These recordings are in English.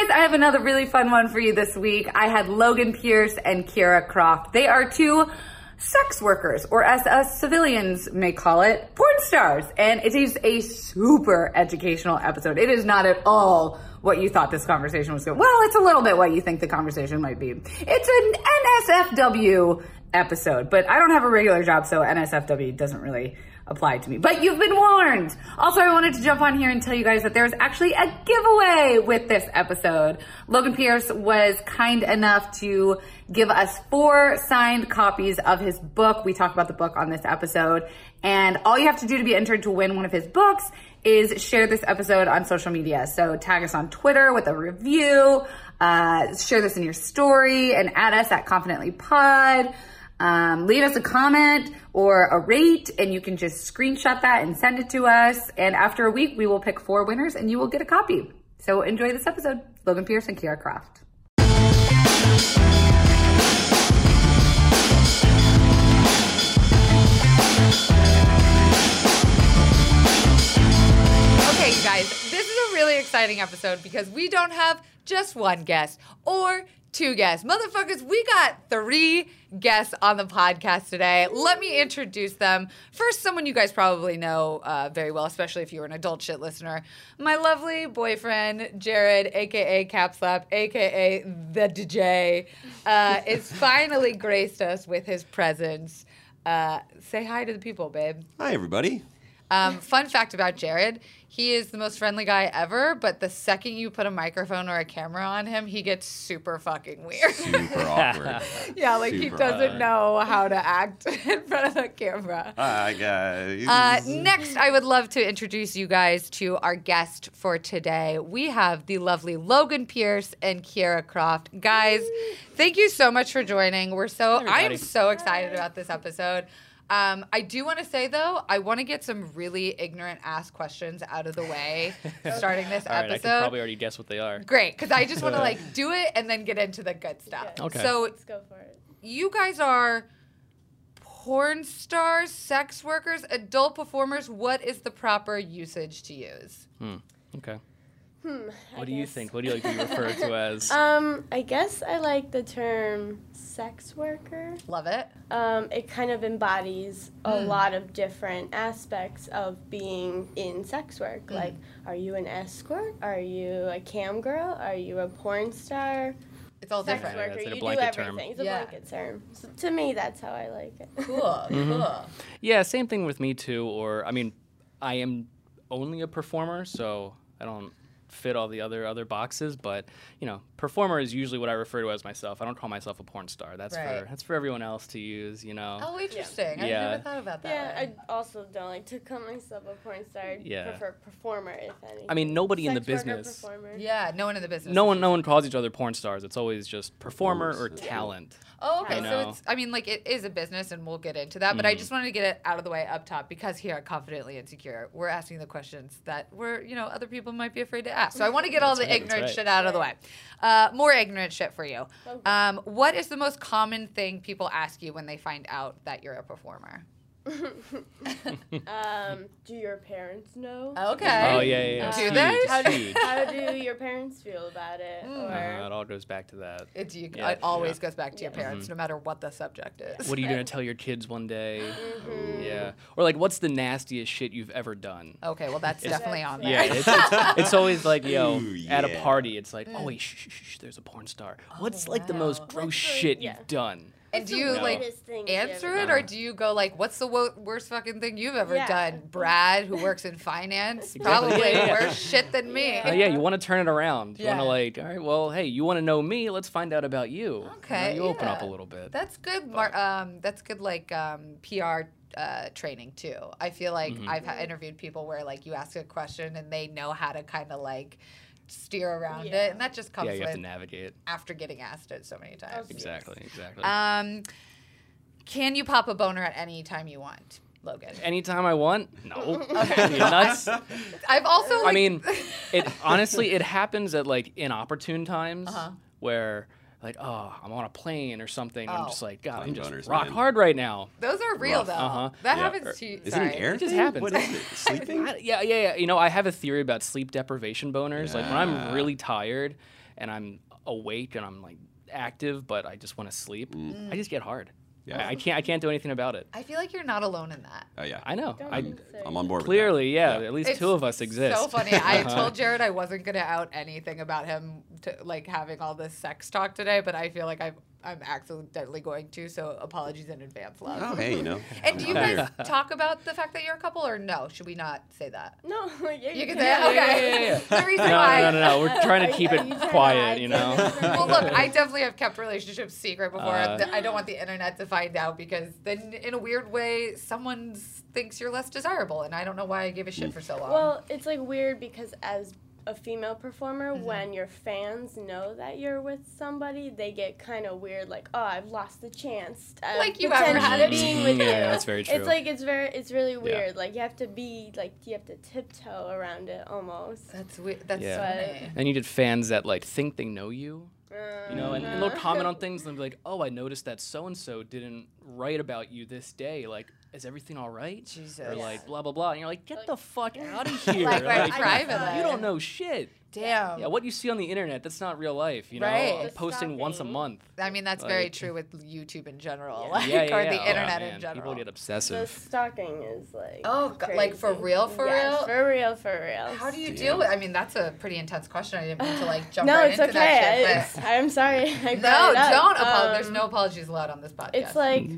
guys, I have another really fun one for you this week. I had Logan Pierce and Keira Croft. They are two sex workers, or as us civilians may call it, porn stars. And it is a super educational episode. It is not at all what you thought this conversation was going. Well, it's a little bit what you think the conversation might be. It's an NSFW episode, but I don't have a regular job, so NSFW doesn't really apply to me. But you've been warned. Also, I wanted to jump on here and tell you guys that there's actually a giveaway with this episode. Logan Pierce was kind enough to give us four signed copies of his book. We talk about the book on this episode. And all you have to do to be entered to win one of his books is share this episode on social media. So tag us on Twitter with a review, uh, share this in your story, and add us at Confidently Pod. Um, leave us a comment or a rate, and you can just screenshot that and send it to us. And after a week, we will pick four winners, and you will get a copy. So enjoy this episode. Logan Pierce and Keira Croft. Okay, guys, this is a really exciting episode because we don't have just one guest or two guests. Motherfuckers, we got three guests on the podcast today. Let me introduce them. First, someone you guys probably know uh, very well, especially if you're an adult shit listener. My lovely boyfriend, Jared, aka Kapslap, aka the DJ, uh, is finally graced us with his presence. Uh, say hi to the people, babe. Hi, everybody. Um, fun fact about Jared: he is the most friendly guy ever. But the second you put a microphone or a camera on him, he gets super fucking weird. Super awkward. yeah, like he doesn't awkward. know how to act in front of the camera. Hi, guys. Uh, next, I would love to introduce you guys to our guest for today. We have the lovely Logan Pierce and Keira Croft. Guys, thank you so much for joining. We're so I am so excited about this episode. Um, I do want to say though, I want to get some really ignorant ass questions out of the way starting this All right, I episode. can probably already guess what they are. Great, because I just want to like do it and then get into the good stuff. Okay. So Let's go for it. you guys are porn stars, sex workers, adult performers. What is the proper usage to use? Okay. Hmm. I What do you think? What do you like to be referred to as? Um, I guess I like the term sex worker. Love it. Um, it kind of embodies a Mm. lot of different aspects of being in sex work. Mm. Like, are you an escort? Are you a cam girl? Are you a porn star? It's all sex different. Yeah, worker. it's like a you do blanket term. everything. It's a Yeah. blanket term. So to me, that's how I like it. Cool. Mm-hmm. Cool. yeah, same thing with me too. Or I mean, I am only a performer, so I don't fit all the other other boxes. But you know, performer is usually what I refer to as myself. I don't call myself a porn star. That's Right. for that's for everyone else to use. You know. Oh, interesting. I Yeah. never thought about that. yeah, way. I also don't like to call myself a porn star. I Yeah. prefer performer, if anything. I mean, nobody in the business- performer. yeah. No one in the business. No one, no one calls each other porn stars. It's always just performer or talent. Oh, okay. So it's, I mean, like, it is a business, and we'll get into that. But I Mhm. just wanted to get it out of the way up top because here at Confidently Insecure, we're asking the questions that we're, you know, other people might be afraid to ask. So I want to get all the right, ignorant right. shit out of the way. Uh, more ignorant shit for you. Um, what is the most common thing people ask you when they find out that you're a performer? um, do your parents know? Okay. Oh yeah, yeah. yeah. Do huge, they? it's How do, how do your parents feel about it? Mm. Or Uh, it all goes back to that. It, you, Yeah. it always Yeah. goes back to your Yeah. parents, no matter what the subject is. What are you gonna tell your kids one day? Mhm. Yeah. Or like, what's the nastiest shit you've ever done? Okay, well, that's It's- definitely on there. Yeah, it's, it's, it's always like, yo, Ooh, at a party, it's like, Mm. oh wait, shh, shh, shh, shh, there's a porn star. What's like the most gross What's shit yeah. you've done? And do the you like weirdest thing you answer it, or do you go like, "What's the wo- worst fucking thing you've ever Yeah. done?" Brad, who works in finance, Exactly. probably Yeah, yeah. worse shit than me. Yeah. Uh, yeah, you want to turn it around. You want to like, all right, well, hey, you want to know me? Let's find out about you. You know, Okay, You, open up a little bit. That's good. Mar- um, that's good. Like um, PR uh, training too. I feel like Mhm. I've ha- interviewed people where like you ask a question and they know how to kind of like steer around Yeah. it, and that just comes yeah, you have to navigate. after getting asked it so many times. Yes. Exactly, exactly. Um, can you pop a boner at any time you want, Logan? Anytime I want? No. Okay. nuts? I've also. I mean, it honestly it happens at like inopportune times Uh-huh. where like oh I'm on a plane or something. Oh. I'm just like God, I'm just boners, rock man. hard right now. those are real Rough. though. Uh-huh. That Yeah. happens to you. Is sorry. it an air It just happens. What is it? Sleeping? I- yeah, yeah, yeah. You know, I have a theory about sleep deprivation boners. Like when I'm really tired and I'm awake and I'm like active, but I just want to sleep, I just get hard. Yeah. I, I can't I can't do anything about it. I feel like you're not alone in that. Oh yeah. I know. Don't I think so. I'm on board. clearly, yeah, Yeah. At least two of us exist. So funny. I told Jared I wasn't gonna out anything about him, to, like having all this sex talk today, but I feel like I'm I'm accidentally going to. So apologies in advance, love. Oh hey, you know. And do you guys talk about the fact that you're a couple, or no? Should we not say that? No, yeah, You can can. say it. Okay. yeah, yeah, yeah. the reason No, why. no, no, no. We're trying to keep it you trying to quiet, you know. well, look, I definitely have kept relationships secret before. Uh, I don't want the internet to find out because then, in a weird way, someone thinks you're less desirable, and I don't know why I gave a shit for so long. Well, it's like weird because as a female performer, Mm-hmm. when your fans know that you're with somebody, they get kind of weird. Like, oh, I've lost the chance. Of Like you ever had potentially it. being with Yeah, you. that's very true. It's like it's very, it's really weird. Like you have to be like you have to tiptoe around it almost. that's weird. That's Yeah. funny. And you get fans that like think they know you, you know, and, and they'll Uh, comment on things and they'll be like, "Oh, I noticed that so and so didn't write about you this day. Like, is everything all right?" Or like blah blah blah. And you're like, "Get the fuck out of here!" Like, right, Like, privately. You don't know shit. Damn. Yeah, what you see on the internet, that's not real life. You know, Right. I'm The posting once a month. I mean, that's very true with YouTube in general, Yeah. like, yeah, yeah, or yeah. the Oh, internet man, in general. People get The obsessive. stalking is like Oh, g- like, for crazy. real, for Yes, real? for real, for real. How do you deal with? I mean, that's a pretty intense question. I didn't mean to like jump no, right it's into okay. that shit. It's- I'm sorry. I no, it up. don't apologize. There's Um, no apologies allowed on this podcast. It's like,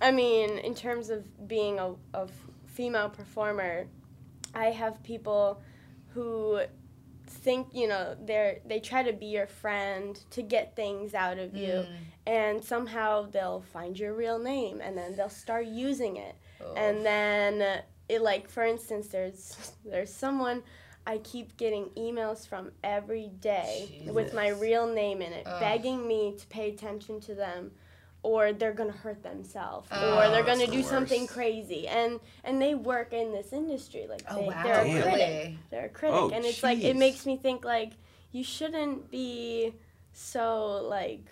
I mean, in terms of being a, a female performer, I have people who think you know they're they try to be your friend to get things out of you. Mm. and somehow they'll find your real name and then they'll start using it. And then it like for instance there's there's someone I keep getting emails from every day with my real name in it, Ugh. begging me to pay attention to them, or they're gonna hurt themselves, Oh, or they're gonna the do something crazy, and and they work in this industry, like oh they, wow, they're a critic, they're a critic, Oh, and it's like it makes me think like you shouldn't be so like.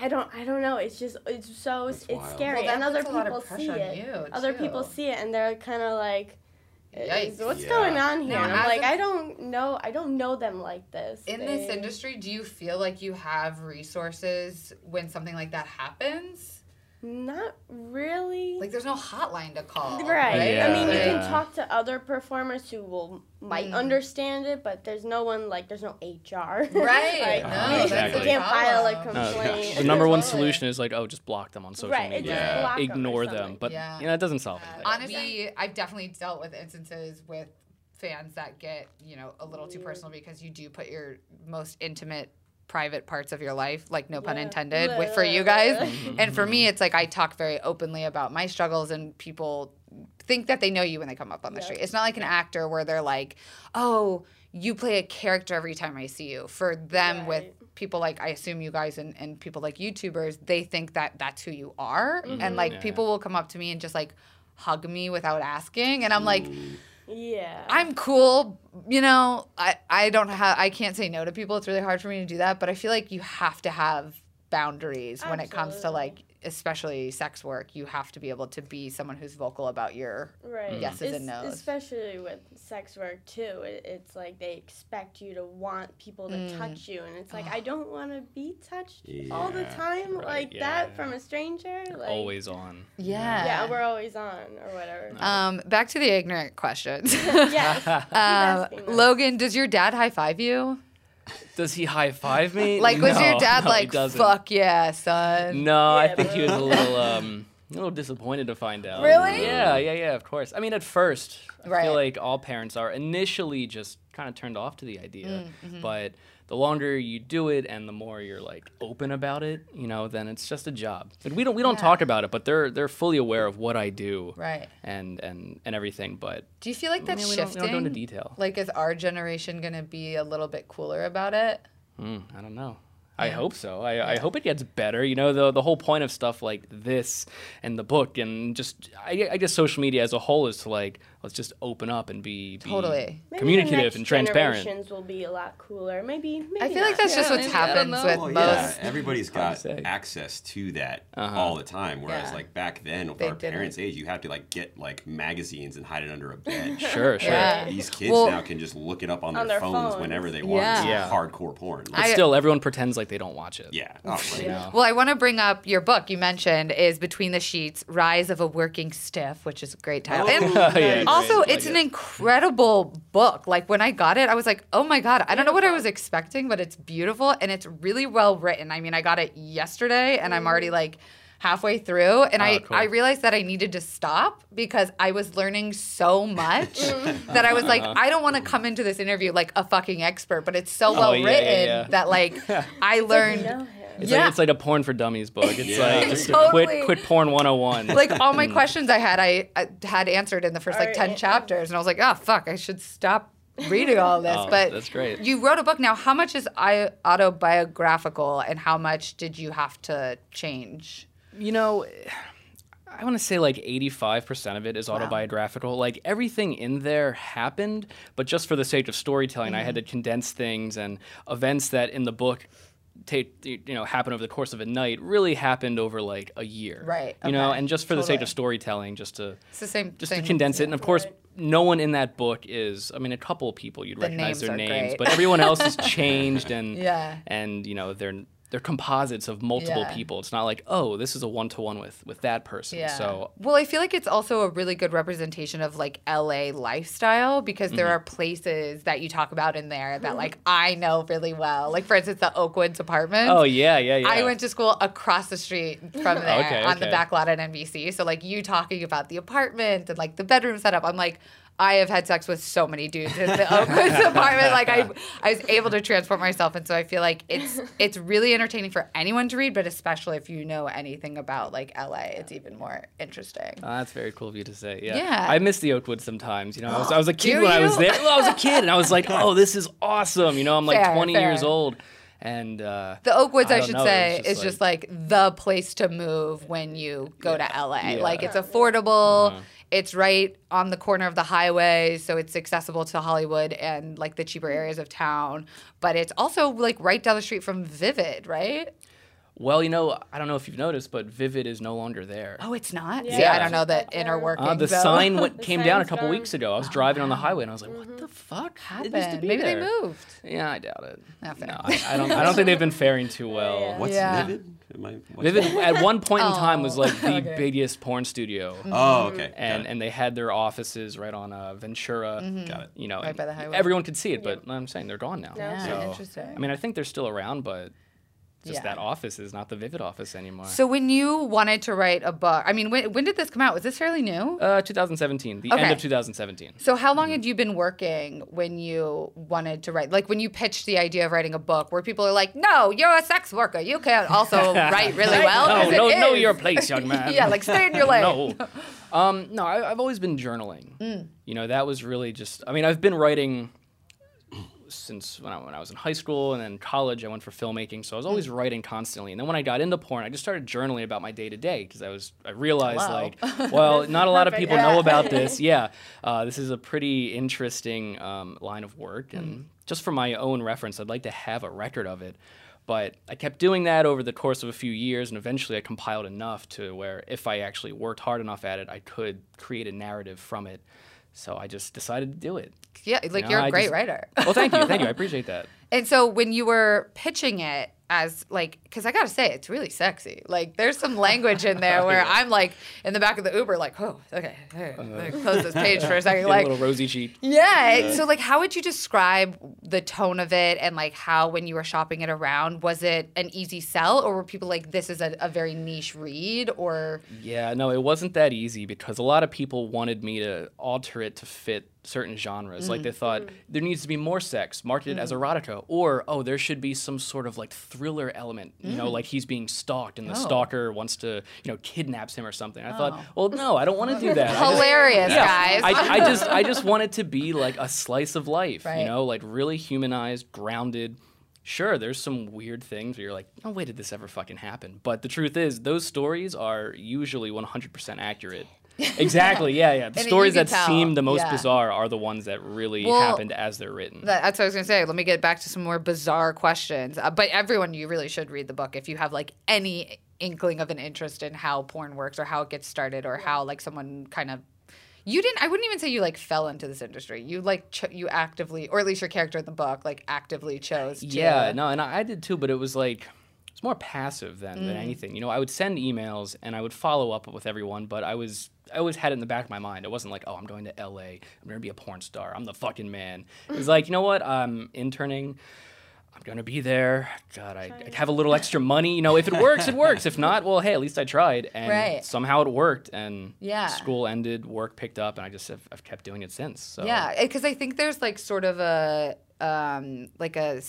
I don't. I don't know. It's just. It's so. That's it's wild. scary, Well, and other puts a lot of people see it. you, Other people see it, and they're kind of like, Yikes. "What's Yeah. going on here?" Now, I'm like, a- "I don't know. I don't know them like this." In They- this industry, do you feel like you have resources when something like that happens? Not really. Like, there's no hotline to call. Right. Yeah. I mean, you can talk to other performers who will might Mm. understand it, but there's no one like there's no HR. Right. like, No, you that's the can't file a problem. No, complaint. the number one solution is like, oh, just block them on social Right, media, just block 'em ignore them. something. But Yeah. you know, it doesn't solve anything. Honestly, I've definitely dealt with instances with fans that get, you know, a little too personal because you do put your most intimate private parts of your life, like no pun Yeah. intended, with for you guys. Mm-hmm. And for me, mm-hmm. it's like I talk very openly about my struggles and people think that they know you when they come up on the Yeah. street. It's not like an actor where they're like, "Oh, you play a character every time I see you." For them with people like I assume you guys and, and people like YouTubers, they think that that's who you are. And mm-hmm. like Yeah. people will come up to me and just like hug me without asking. And I'm like, mm. Yeah. I'm cool. You know, I, I don't have, I can't say no to people. It's really hard for me to do that. But I feel like you have to have boundaries when it comes to like, especially sex work. You have to be able to be someone who's vocal about your right. yeses and Es- nos. Especially with sex work too. It, it's like they expect you to want people to Mm. touch you, and it's like I don't want to be touched all the time right, like yeah. that from a stranger. Like, Always on. yeah. Yeah, we're always on or whatever. um, back to the ignorant questions. yes. Um. Logan, does your dad high five you? Does he high five me? Like, was your No, dad no, he like, doesn't. fuck yeah, son? No, I Yeah, think he was a little um a little disappointed to find out. Really? Yeah, yeah, yeah, of course. I mean at first I Right. feel like all parents are initially just kind of turned off to the idea. Mm, mm-hmm. But the longer you do it and the more you're like open about it, you know, then it's just a job. But we don't we don't Yeah. talk about it, but they're they're fully aware of what I do. Right. And and and everything, but Do you feel like that's I mean, we don't, we shifting? don't go into detail. Like, is our generation gonna be a little bit cooler about it? Mm, I don't know. I hope so. I, I hope it gets better. You know, the the whole point of stuff like this and the book and just I, I guess social media as a whole is to like let's just open up and be, be Totally. Maybe the communicative next and transparent. Generations will be a lot cooler. Maybe. maybe I feel like not. that's just what's I don't happens with Well, most. yeah, everybody's Hard got access to that Uh-huh. all the time. Whereas, Yeah. like back then, with They our didn't. parents' age, you have to like get like magazines and hide it under a bed. Sure, sure. Yeah. These kids Well- now can just look it up on, On their, their phones, phones. whenever they want. Yeah. Yeah. hardcore porn. But Like, I- still, everyone pretends like they don't watch it. yeah. Oh, right. You? Well, I want to bring up your book you mentioned is Between the Sheets: Rise of a Working Stiff, which is a great title. Oh, and yeah, great. Also, it's an incredible book. Like when I got it, I was like, "Oh my god, I don't know what I was expecting, but it's beautiful and it's really well written." I mean, I got it yesterday and I'm already like halfway through and I, Oh, cool. I realized that I needed to stop because I was learning so much that I was like, I don't want to come into this interview like a fucking expert, but it's so well Uh-huh. Oh, yeah, written yeah, yeah. that like I You learned know him. It's, Yeah. like, it's like a porn for dummies book. It's Yeah. like just a Totally. quit quit porn 101. like all Mm. my questions I had, I, I had answered in the first like ten it- chapters, and I was like, oh fuck, I should stop reading all this. Oh, but that's great. You wrote a book now. How much is I autobiographical, and how much did you have to change? you know, I want to say like 85% of it is autobiographical. Like everything in there happened, but just for the sake of storytelling, I had Mm-hmm. to condense things and events that in the book take you know happen over the course of a night really happened over like a year Right, you know and just for the sake of storytelling just to It's the same. just to condense it and of course no one in that book is i mean a couple of people you'd The names recognize their are names great. but everyone else is changed and Yeah. and you know they're they're composites of multiple Yeah. people it's not like oh this is a one-to-one with with that person Yeah. so well, I feel like it's also a really good representation of like LA lifestyle because there Mm-hmm. are places that you talk about in there that like I know really well. Like for instance, the Oakwoods apartment. oh yeah yeah yeah I went to school across the street from there Okay, on the back lot at NBC. So like you talking about the apartment and like the bedroom setup, I'm like, I have had sex with so many dudes in the Oakwoods apartment. Like I, I was able to transport myself, and so I feel like it's it's really entertaining for anyone to read, but especially if you know anything about like LA, it's even more interesting. Oh, that's very cool of you to say. Yeah. Yeah. I miss the Oakwood sometimes. You know, I was, I was a kid Do when I was there. Well, I was a kid and I was like, oh, this is awesome. You know, I'm like Fair, 20 years old. And uh, The Oakwoods, I, don't should know, say, it was is just like, the place to move when you go to LA. Yeah. Uh-huh. Like it's affordable. It's right on the corner of the highway, so it's accessible to Hollywood and like the cheaper areas of town. But it's also like right down the street from Vivid, right? well, you know, I don't know if you've noticed, but Vivid is no longer there. Oh, it's not. Yeah. See, I don't know the Yeah. inner workings. Uh, the though. sign went, The came down a couple gone. weeks ago. I was driving on the highway and I was like, "What the fuck? It used to happened. be Maybe there." they moved. Yeah, I doubt it. Not fair. No, I, I don't. I don't think they've been faring too well. Yeah. What's Yeah. Vivid? Am I, Vivid at one point in time was Oh, like the okay. biggest porn studio. Oh, okay. And and they had their offices right on uh, Ventura. Got it. You know, Right by the highway. Everyone could see it, but I'm saying they're gone now. Yeah, so, interesting. I mean, I think they're still around, but just Yeah. that office is not the Vivid office anymore. So when you wanted to write a book, I mean, when, when did this come out? Was this fairly new? uh, 2017, the Okay. end of 2017. So how long had you been working when you wanted to write? Like when you pitched the idea of writing a book, where people are like, "No, you're a sex worker. You can't also write really well." No, no, know your place, young man. yeah, like stay in your lane. no. Um, no, I, I've always been journaling. Mm. You know, that was really just. I mean, I've been writing since when I, when I was in high school and then college. I went for filmmaking, so I was always Mm. writing constantly. And then when I got into porn, I just started journaling about my day to day because I was I realized Hello. like, well, not a lot of people Yeah. know about this. Yeah, uh, this is a pretty interesting um, line of work, and Mm. just for my own reference, I'd like to have a record of it. But I kept doing that over the course of a few years, and eventually I compiled enough to where if I actually worked hard enough at it, I could create a narrative from it. So I just decided to do it. Yeah, like know, you're a I great just- writer. Well, thank you, thank you. I appreciate that. And so when you were pitching it as like, because I gotta say, it's really sexy. Like there's some language in there where I'm like in the back of the Uber, like, oh, okay, hey, uh, me close this page for a second. Like, a little rosy cheek. Yeah. So, like, how would you describe the tone of it and, like, how when you were shopping it around, was it an easy sell or were people like, this is a, a very niche read or. Yeah, no, it wasn't that easy because a lot of people wanted me to alter it to fit certain genres. Like mm-hmm. they thought mm-hmm. there needs to be more sex, marketed as mm-hmm. erotica, or oh, there should be some sort of like thriller element. You know, mm. like he's being stalked and the Oh. stalker wants to, you know, kidnaps him or something. I Oh. thought, well, no, I don't want to do that. I just- Hilarious, Yeah. guys. I, I just I just want it to be like a slice of life, Right. you know, like really humanized, grounded. Sure, there's some weird things where you're like, oh, wait, did this ever fucking happen? But the truth is, those stories are usually 100% accurate. Exactly. Yeah, yeah. The And stories that tell, seem the most yeah. bizarre are the ones that really Well, happened as they're written. That- That's what I was gonna say. Let me get back to some more bizarre questions. Uh, but everyone, you really should read the book if you have like any inkling of an interest in how porn works or how it gets started or how like someone kind of. You didn't. I wouldn't even say you like fell into this industry. You like cho- you actively, or at least your character in the book, like actively chose. To, Yeah, no, and I I did too, but it was like it's more passive than, Mm. than anything. You know, I would send emails and I would follow up with everyone, but I was I always had it in the back of my mind. It wasn't like, oh, I'm going to LA. I'm gonna be a porn star. I'm the fucking man. It was like, you know what? I'm interning. I'm gonna be there. God, I, I have a little extra money. You know, if it works, it works. If not, well, hey, at least I tried, and Right. somehow it worked. And Yeah. school ended, work picked up, and I just have I've kept doing it since. So Yeah, because I think there's like sort of a um like a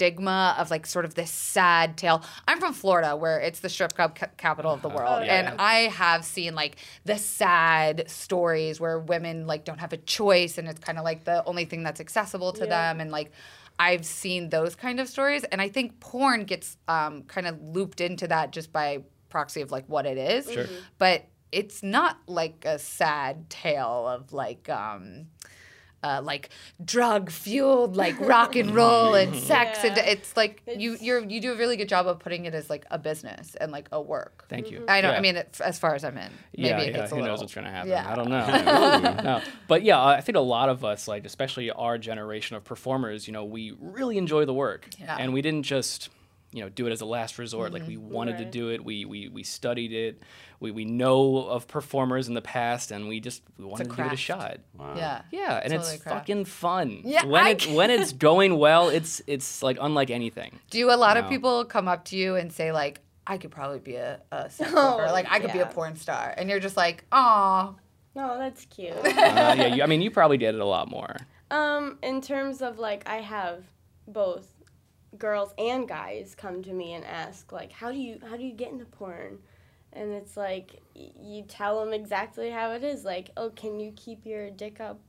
stigma of like sort of this sad tale. I'm from Florida, where it's the strip club ca- capital of the world, yeah. and I have seen like the sad stories where women like don't have a choice, and it's kind of like the only thing that's accessible to Yeah. them, and like. I've seen those kind of stories, and I think porn gets um, kind of looped into that just by proxy of like what it is. Sure. But it's not like a sad tale of like um, uh, like drug fueled like rock and roll and sex and it's like you It's- you're you do a really good job of putting it as like a business and like a work. Thank you. I know. Yeah. I mean, it, as far as I'm in, maybe yeah, it yeah. hits a Who little. knows what's gonna happen? Yeah. I don't know. no. But yeah, I think a lot of us, like especially our generation of performers, you know, we really enjoy the work, Yeah. and we didn't just, you know, do it as a last resort. Like we Mm-hmm. wanted to do it. We we we studied it. We we know of performers in the past, and we just we wanted to give it a shot. Wow. Yeah. Yeah, and Totally it's craft. fucking fun. Yeah, when I it when it's going well, it's it's like unlike anything. Do a lot of No. people come up to you and say like, "I could probably be a, a sex Oh, worker, like I could be a porn star," and you're just like, oh No, that's cute. Uh, yeah, you, I mean, you probably did it a lot more. Um, in terms of like, I have both girls and guys come to me and ask like, how do you how do you get into porn? And it's like y- you tell them exactly how it is. Like, oh, can you keep your dick up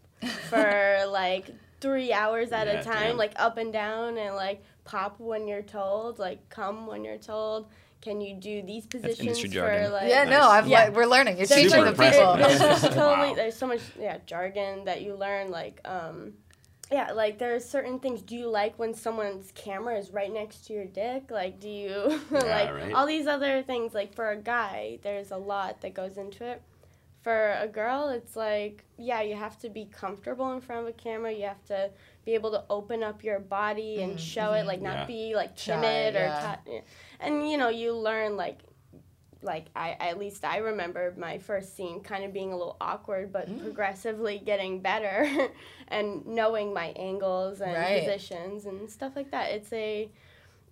for like three hours at Yeah, a time, damn. like up and down, and like pop when you're told, like come when you're told. Can you do these positions industry for jargon. like? yeah, no, I've Yeah. le- we're learning. You're There's teaching the people." There's, there's totally Wow. there's so much yeah jargon that you learn like um yeah like there's certain things do you like when someone's camera is right next to your dick like do you like right. all these other things like for a guy there's a lot that goes into it for a girl it's like yeah you have to be comfortable in front of a camera you have to be able to open up your body and mm, show it mm-hmm. like not Yeah. be like Shy, timid or yeah. ti- and you know you learn like like I at least I remember my first scene kind of being a little awkward, but Mm. progressively getting better and knowing my angles and Right. positions and stuff like that. It's a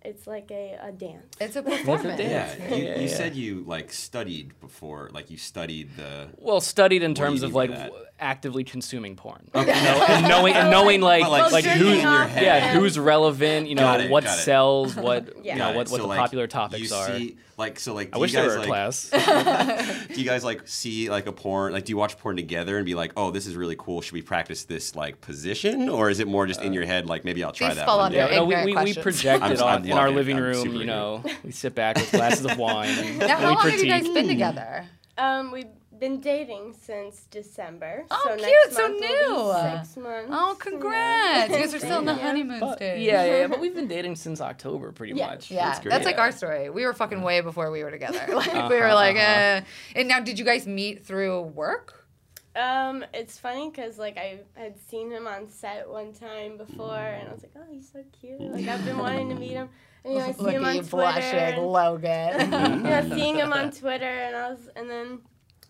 it's like a, a dance. It's a performance. Yeah, you, Yeah, you yeah. said you like studied before, like you studied the. Well, studied in What do you terms of like that? w- actively consuming porn, you know, and knowing and knowing like Well, like like jerking who, off yeah, who's relevant, you know, it, what sells, what Yeah. you know, what, it. what So, the like, popular topics you are. See, like so, like I do wish you there guys were a like class. do you guys like see like a porn? Like, do you watch porn together and be like, oh, this is really cool. Should we practice this like position, or is it more just in your head? Like, maybe I'll try These that. fall one under day? yeah, no, we, we, we project it I on, in our living room. You know, we sit back with glasses of wine Now, how long have you guys been together? Um, we've been dating since December. Oh, so cute, Next so month will be new. Six months. Oh, congrats! You guys are still in the honeymoon But- stage. yeah, yeah, yeah, but we've been dating since October, pretty Yeah. much. Yeah, That's that's, great. like our story. We were fucking way before we were together. Like we Uh-huh, were like, uh-huh. uh. And now, did you guys meet through work? Um, it's funny because like I had seen him on set one time before, and I was like, oh, he's so cute. Like I've been wanting to meet him. And you know, I see Look him at on you Twitter. blushing, and- Logan. yeah, seeing him on Twitter, and I was, and then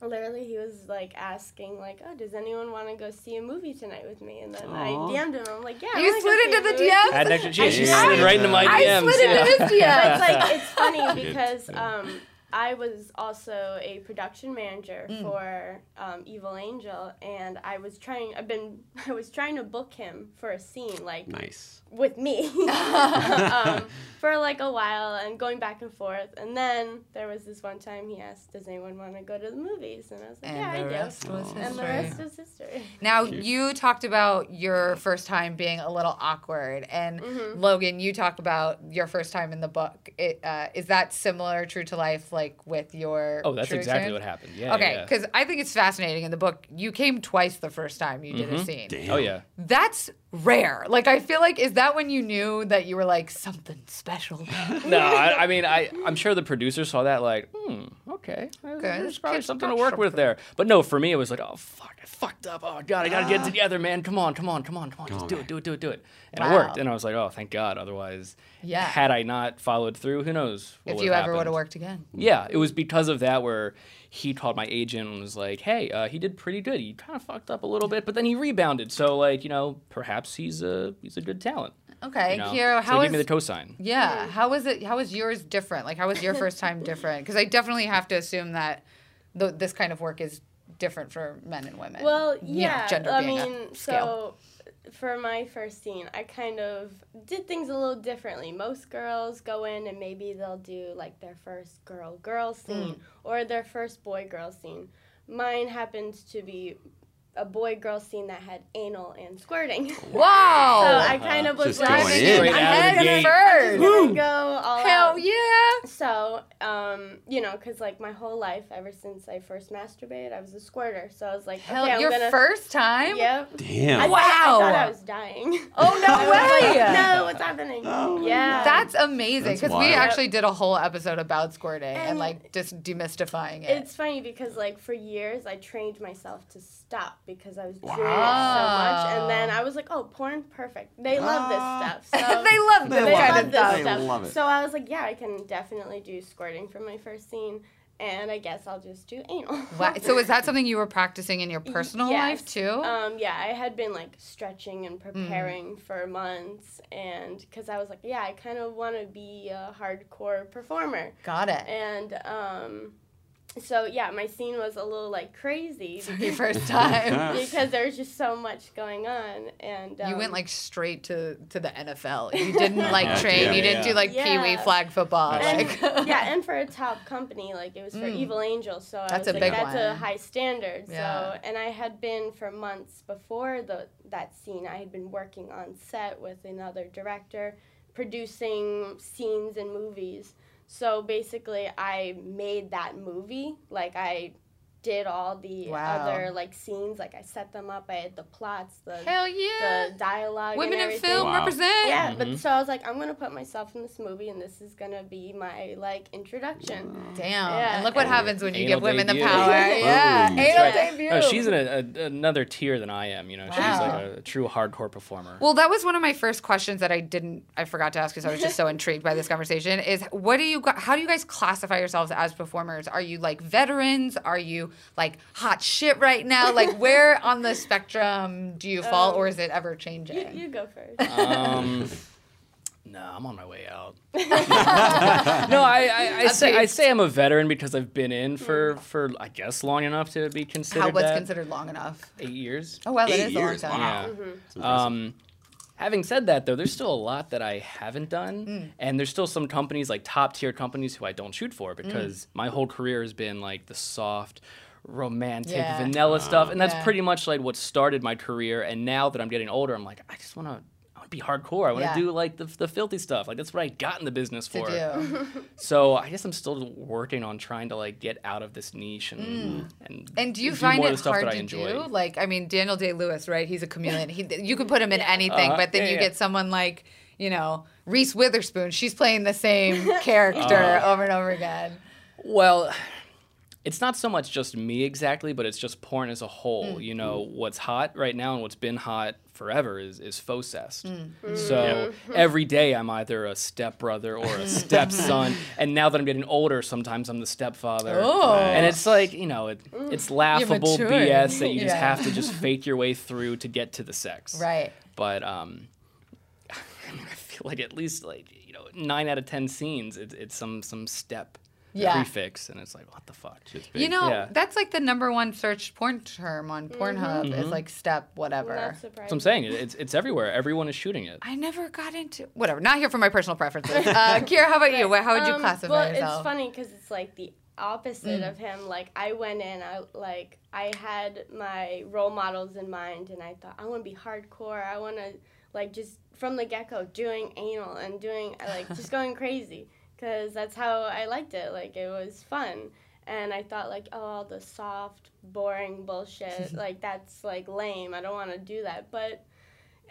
literally he was like asking, like, "Oh, does anyone want to go see a movie tonight with me?" And then I Aw. DM'd him. I'm like, "Yeah." You wanna go slid into the movie." DMs. Had an extra cheese. She Yeah. slid right into my I DMs. slid yeah. into his But DMs. it's like it's funny Good. because um, I was also a production manager Mm. for um, Evil Angel, and I was trying. I've been. I was trying to book him for a scene, like Nice. with me. um, for like a while and going back and forth. And then there was this one time he asked, "Does anyone want to go to the movies?" And I was like, And "Yeah, I do." was and the rest is history. Now you talked about your first time being a little awkward, and Mm-hmm. Logan, you talk about your first time in the book. It, uh, is that similar, true to life, like with your? Oh, that's true exactly experience? what happened. Yeah. Okay, yeah. because I think it's fascinating in the book. You came twice the first time you did a mm-hmm. scene. Damn. Oh yeah. That's rare. Like I feel like is that when you knew that you were like something special? no, I, I mean, I, I'm sure the producer saw that like, hmm, okay, this there's probably kid's something to work with there. But no, for me, it was like, oh fuck, I fucked up. Oh god, I gotta get it together, man. Come on, come on, come on, come on, just do man. it, do it, do it, do it. And it worked, and I was like, oh, thank God. Otherwise, Yeah. had I not followed through, who knows? What if you ever would have worked again. Yeah, it was because of that where he called my agent and was like, "Hey, uh, he did pretty good. He kind of fucked up a little bit, but then he rebounded. So like, you know, perhaps he's a he's a good talent." Okay, You know? Keira, so how he gave me the cosign. yeah? How was it? How was yours different? Like, how was your first time different? Because I definitely have to assume that the, this kind of work is different for men and women. Well, You know, yeah. gender I being a scale. so for my first scene, I kind of did things a little differently. Most girls go in and maybe they'll do like their first girl girl scene mm. or their first boy girl scene. Mine happened to be a boy girl scene that had anal and squirting. Wow. So I kind of was Just like, going Diving in. Straight out of head first. gonna go all Hell out. yeah. So, um, you know, because like my whole life, ever since I first masturbated, I was a squirter. So I was like, Hell, okay, I'm your gonna. first time? Yep. Damn. I, thought- I thought I was dying. Oh no I way. like, no, what's happening? Oh, yeah. That's amazing because we actually did a whole episode about squirting and, And- like just demystifying it. It's funny because like for years I trained myself to stop because I was doing it so much, and then I was like, oh, porn, perfect. They love Ah. this stuff. So they love this they love kind love of this stuff. They love it. So I was like, yeah, I can definitely do squirting for my first scene, and I guess I'll just do anal. Wow. So is that something you were practicing in your personal Yes. life too? Um, yeah, I had been like stretching and Mm. preparing for months, and because I was like, yeah, I kind of want to be a hardcore performer, Got it. and um, so yeah, my scene was a little like crazy Your first time. because there was just so much going on, and um, You went like straight to, to the NFL. You didn't like train. yeah, you didn't yeah. do like pee wee flag football. and, Like yeah, and for a top company, like it was for Mm. Evil Angel, so That's I a was big like, that's a high standard. Yeah. So, and I had been for months before the that scene. I had been working on set with another director, producing scenes and movies. So basically, I made that movie. Like I did all the Wow. other like scenes. Like I set them up. I had the plots, the hell yeah. the dialogue, Women and in film Wow. represent. Yeah, Mhm. but so I was like, I'm gonna put myself in this movie, and this is gonna be my like introduction. Damn. Yeah. And look what And- happens when you give women the power. yeah. Boom. Anal right. debut. No, she's in a, a, another tier than I am. You know, she's like a, true hardcore performer. Well, that was one of my first questions that I didn't, I forgot to ask because I was just so intrigued by this conversation. Is what do you, how do you guys classify yourselves as performers? Are you like veterans? Are you like hot shit right now? Like where on the spectrum do you fall, or is it ever changing? You, you go first. Um, no, I'm on my way out. no, I, I, I say I say I'm a veteran because I've been in for for I guess long enough to be considered. how what's that. considered long enough? eight years. Oh well, that Eight is years, a long time. wow. Yeah. It's impressive. Um, having said that, though, there's still a lot that I haven't done, Mm. and there's still some companies like top tier companies who I don't shoot for Mm. because my whole career has been like the soft. Romantic, Yeah. vanilla stuff, and that's Yeah. pretty much like what started my career. And now that I'm getting older, I'm like, I just want to, I want to be hardcore. I want to Yeah. do like the, the filthy stuff. Like that's what I got in the business To for. do. So I guess I'm still working on trying to like get out of this niche and and Mm. And do you do find it stuff hard that I to enjoy. do? Like, I mean, Daniel Day Lewis, right? He's a chameleon. He, you can put him in anything, Uh-huh. but then Yeah, you yeah. get someone like, you know, Reese Witherspoon. She's playing the same character Uh-huh. over and over again. Well, it's not so much just me exactly, but it's just porn as a whole. Mm. You know, what's hot right now and what's been hot forever is is fauxcest. Mm. So every day I'm either a stepbrother or a stepson, and now that I'm getting older, sometimes I'm the stepfather. Oh. And it's like you know, it, it's laughable. BS that you just have to just fake your way through to get to the sex. Right. But um, I mean, I feel like at least like you know nine out of ten scenes, it's it's some some step Yeah. prefix, and it's like, what the fuck? It's big. You know, Yeah. that's like the number one searched porn term on Pornhub is like step whatever. Not That's what I'm saying. It- It's it's everywhere. Everyone is shooting it. I never got into whatever. Not here for my personal preferences. Uh, Keira, how about you? How would you Um, classify well, yourself? it's funny because it's like the opposite of him. Like I went in, I like I had my role models in mind, and I thought I want to be hardcore. I want to like just from the get go doing anal and doing like just going crazy because that's how I liked it. Like it was fun. And I thought like, oh, all the soft, boring bullshit, like that's like lame. I don't want to do that. But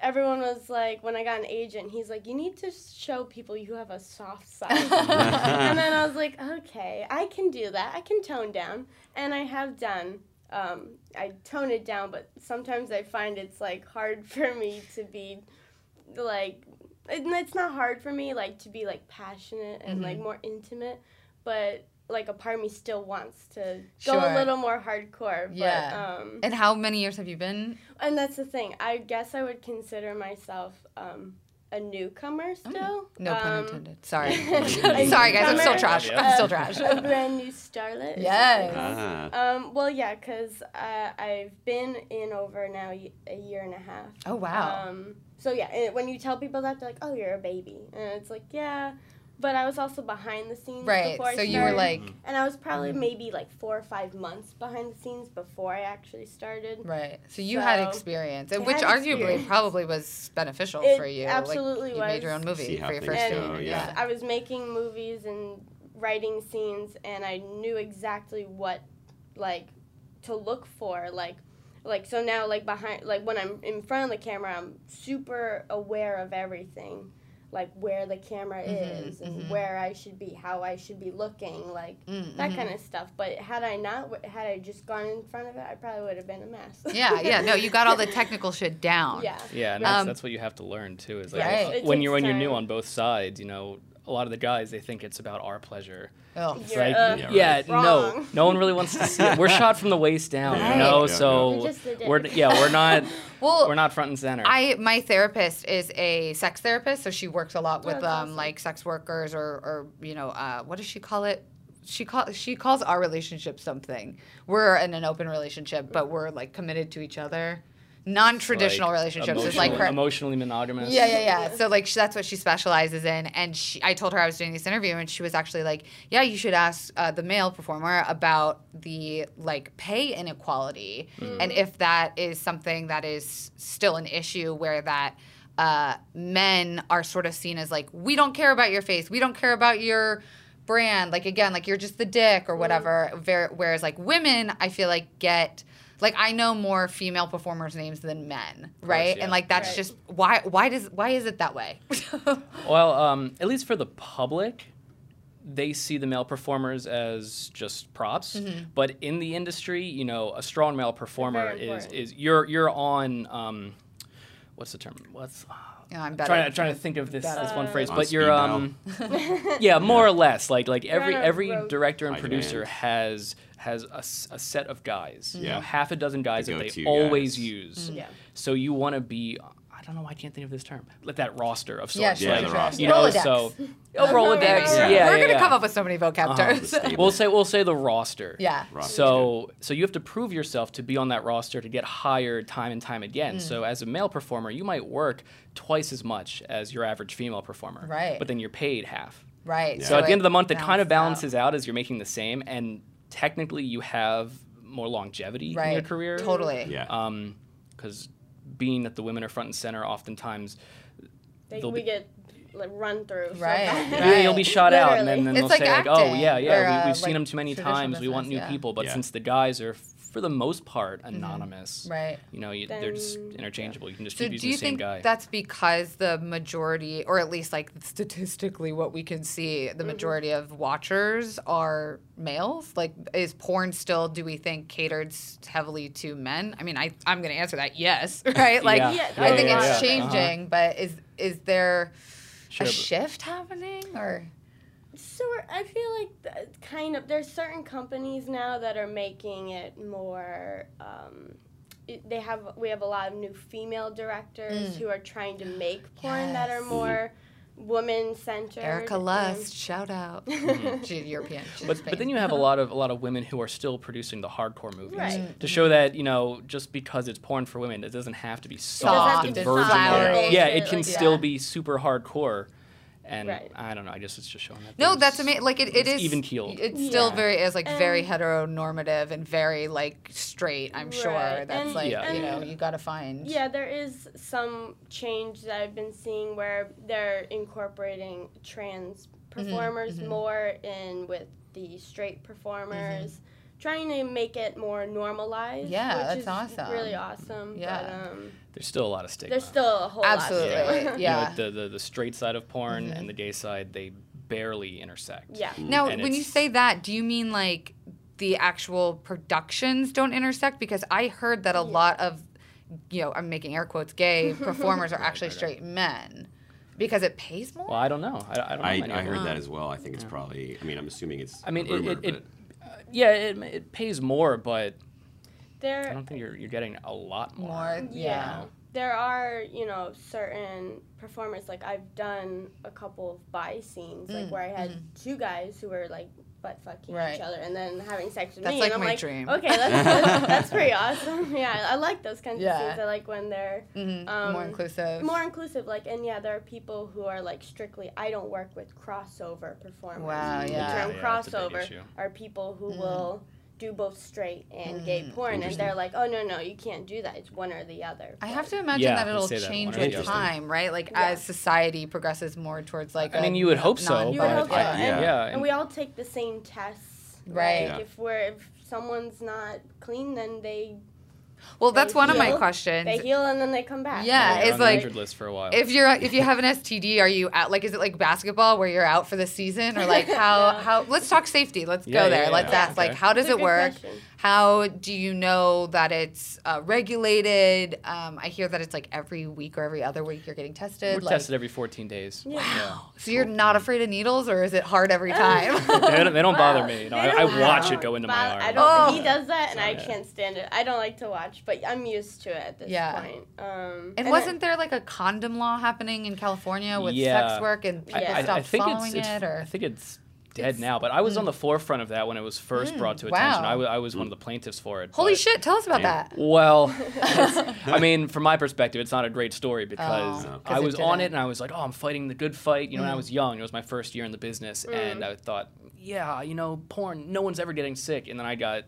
everyone was like, when I got an agent, he's like, you need to show people you have a soft side. and then I was like, okay, I can do that. I can tone down, and I have done. Um, I tone it down, but sometimes I find it's like hard for me to be like. It- It's not hard for me like to be like passionate and like more intimate, but like a part of me still wants to go a little more hardcore. But, Yeah. Um, and how many years have you been? and that's the thing. I guess I would consider myself um, a newcomer still. No pun Um, intended. Sorry. Sorry, guys. I'm still trash. Yeah. I'm still trash. A brand new starlet. is Yes. what they Ah. Um, well, yeah, because uh, I've been in over now a year and a half. Oh wow. Um, so yeah, and when you tell people that, they're like, "Oh, you're a baby," and it's like, "Yeah," but I was also behind the scenes. right. Before I So you were like and I was probably mm-hmm. maybe like four or five months behind the scenes before I actually started. right. So you had experience, I which arguably experience. probably was beneficial It for you. absolutely like, you made your own movie for your first go, movie. yeah. I was making movies and writing scenes, and I knew exactly what like to look for. Like, like so now, like behind, like when I'm in front of the camera, I'm super aware of everything. Like where the camera Mhm, is and mhm. where I should be, how I should be looking, like Mm, that mhm. kind of stuff. But had I not, had I just gone in front of it, I probably would have been a mess. Yeah, yeah. No, you got all the technical shit down. yeah. Yeah, and that's, Um, that's what you have to learn too. Is like Right. It when you're when takes you're new on both sides, you know, a lot of the guys they think it's about our pleasure. Oh. It's You're, like, uh, yeah, no, wrong. no one really wants to see it. We're shot from the waist down, Right. you know, Yeah, so You're just the dick. we're yeah, we're not Well, we're not front and center. I my therapist is a sex therapist, so she works a lot with that's um awesome. like sex workers or or you know uh, what does she call it? She call she calls our relationship something. We're in an open relationship, but we're like committed to each other. Non-traditional Like, relationships is like her. emotionally monogamous. Yeah, yeah, yeah. So like sh- that's what she specializes in, and she, I told her I was doing this interview, and she was actually like, "Yeah, you should ask uh, the male performer about the like pay inequality, and if that is something that is still an issue where that." Uh, men are sort of seen as like we don't care about your face, we don't care about your brand. Like again, like you're just the dick or whatever. Ver- Whereas like women, I feel like get like I know more female performers' names than men, right? yeah. And like that's Right. just why why does why is it that way? Well, um, at least for the public, they see the male performers as just props. Mm-hmm. But in the industry, you know, a strong male performer is is you're you're on. Um, what's the term? What's yeah, I'm better. trying to trying to think of this, this one phrase, On but speed you're um, yeah, more or less. Like like every every director and producer demand. has has a, s- a set of guys. You Yeah. know, half a dozen guys The that they always guys. use. Yeah. So you want to be. I don't know why I can't think of this term. Like that roster of Yeah, sorts. sure, like, Yeah, the roster. You know, Rolodex. so oh, Rolodex. Yeah. Yeah, yeah, We're gonna yeah. come up with so many vocab Uh-huh. terms. We'll say we'll say the roster. yeah. Roster, So so you have to prove yourself to be on that roster to get hired time and time again. Mm. So as a male performer, you might work twice as much as your average female performer. Right. But then you're paid half. Right. So, at the end of the month, it kind of balances balances out as you're making the same, and technically you have more longevity Right. in your career. Totally. Yeah. Um, because being that the women are front and center, oftentimes They, They'll we be- get like run through. so Right, bad. right. Yeah, you'll be shot out, and then, then they'll like say like, "Oh acting yeah, or, yeah, uh, we, we've seen like them too many traditional times. We want new yeah. people." But Yeah. since the guys are, for the most part, anonymous, Right. You know, you, they're just Then- interchangeable. You can just So keep do using you the same think guy. that's because the majority, or at least like statistically, what we can see, Mm-hmm. the majority of watchers are males? Like, is porn still? Do we think catered heavily to men? I mean, I I'm gonna answer that yes, right? Like, Yeah. Yeah, I think yeah, it's yeah. changing, but is is there Sure, a but- shift happening or? So I feel like kind of there's certain companies now that are making it more. Um, it, they have we have a lot of new female directors Mm. who are trying to make porn that are more woman centered. Erika Lust, shout out. She's European. She's Mm-hmm. But, Spain. but then you have a lot of a lot of women who are still producing the hardcore movies Right. to show that you know just because it's porn for women, it doesn't have to be Soft soft and and flowery. virginal. Yeah, it Like, can yeah. still be super hardcore. And Right. I don't know. I guess it's just showing that. No, that's amazing. Like it, it it's even-keeled. It's still Yeah. very is like very heteronormative and very like straight. I'm sure that's And- like Yeah. you know you got to find. Yeah, there is some change that I've been seeing where they're incorporating trans Mm-hmm, performers more in with the straight performers, trying to make it more normalized. Yeah, which that's is awesome. Really awesome. Yeah. But, um, There's still a lot of stigma. there's still a whole Absolutely. lot. Yeah. still. You Yeah. know, the, the the straight side of porn and the gay side, they barely intersect. yeah. Now, And when you say that, do you mean like the actual productions don't intersect? Because I heard that a lot of, you know, I'm making air quotes, gay performers are actually right, right. straight men because it pays more. Well, I don't know. I, I don't know. I, I heard that as well. I think it's probably. I mean, I'm assuming it's. I mean, a rumor, it, it, it but- yeah, it, it pays more, but I don't think you're you're getting a lot more. more, yeah. yeah. There are, you know, certain performers like I've done a couple of bi scenes, like mm, where I had mm-hmm. two guys who were like butt fucking Right. each other and then having sex with That's me. like and I'm my like, dream. okay, that's, that's, that's pretty awesome. Yeah, I like those kinds Yeah. of scenes. I like when they're Mhm. Um, more inclusive. more inclusive. Like, and yeah, there are people who are like strictly. I don't work with crossover performers. Wow, The yeah. term Yeah, yeah, that's a big crossover are people who Mm. will do both straight and gay mm. porn, and they're like, oh no, no, you can't do that. It's one or the other. I have to imagine Yeah, that it'll say that, change with time, right? Like Yeah. as society progresses more towards like. I a mean, you would hope so, You would hope so. And, yeah. Yeah, and and- we all take the same tests. Right. Yeah. If we're if someone's not clean, then they Well, that's they one of my questions. they heal and then they come back. Yeah, You're it's on like- injured list for a while. if you're if you have an STD, are you out? Like, is it like basketball where you're out for the season, or like how No. how? Let's talk safety. Let's Yeah, go there. yeah, Let's yeah. ask like how does it work? question. How do you know that it's uh, regulated? Um, I hear that it's like every week or every other week you're getting tested. We're like, tested every 14 days. Yeah. So you're not afraid of needles, or is it hard every time? they, don't, they don't bother me. You know, I, I watch it go into but my I arm. don't. Oh. He does that, and I Yeah. can't stand it. I don't like to watch, but I'm used to it at this Yeah. point. Um, and then- wasn't there like a condom law happening in California with Yeah. sex work and people I, stopped I think following it's, it's it, or I think it's dead now. But I was on the forefront of that when it was first brought to attention. Mm. wow. I, wa- I was one of the plaintiffs for it. holy but- shit? Tell us about Yeah. that. Well, I mean, from my perspective, it's not a great story because Oh, 'cause I it was on it and I was like, oh, I'm fighting the good fight. You know, when I Mm. was young, it was my first year in the business, and I thought, yeah, you know, porn, no one's ever getting sick. And then I got,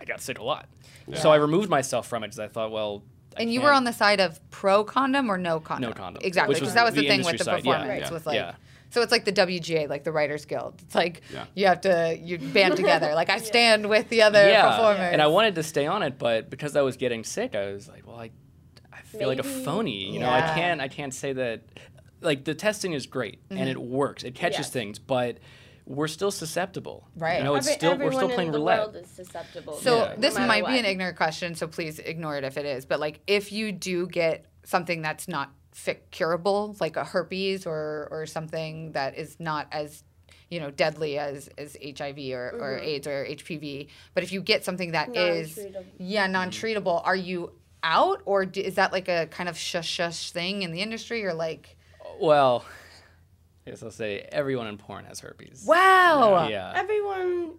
I got sick a lot. So I removed myself from it because I thought, well, I And you were can't- on the side of pro condom or no condom? No condom, Exactly, because was that was the, the thing with the side, yeah, performance yeah, was like. Yeah. So it's like the WGA, like the Writers Guild. It's like Yeah. you have to you band together. Like I stand with the other yeah, performers. and I wanted to stay on it, but because I was getting sick, I was like, well, I, I feel like a phony. You know, I can't, I can't say that. Like the testing is great Mm-hmm. and it works, it catches Yes. things, but we're still susceptible. Right. You know, it's Every- still we're everyone still playing in the roulette. world is susceptible. So Yeah. this no matter might be an ignorant question, so please ignore it if it is. But like, if you do get something that's not fi- curable, like a herpes or or something that is not as you know deadly as as HIV or, or mm-hmm. AIDS or HPV, but if you get something that is yeah non-treatable, are you out or d- is that like a kind of shush shush thing in the industry or like Well, I guess I'll say everyone in porn has herpes. wow? Yeah. Everyone,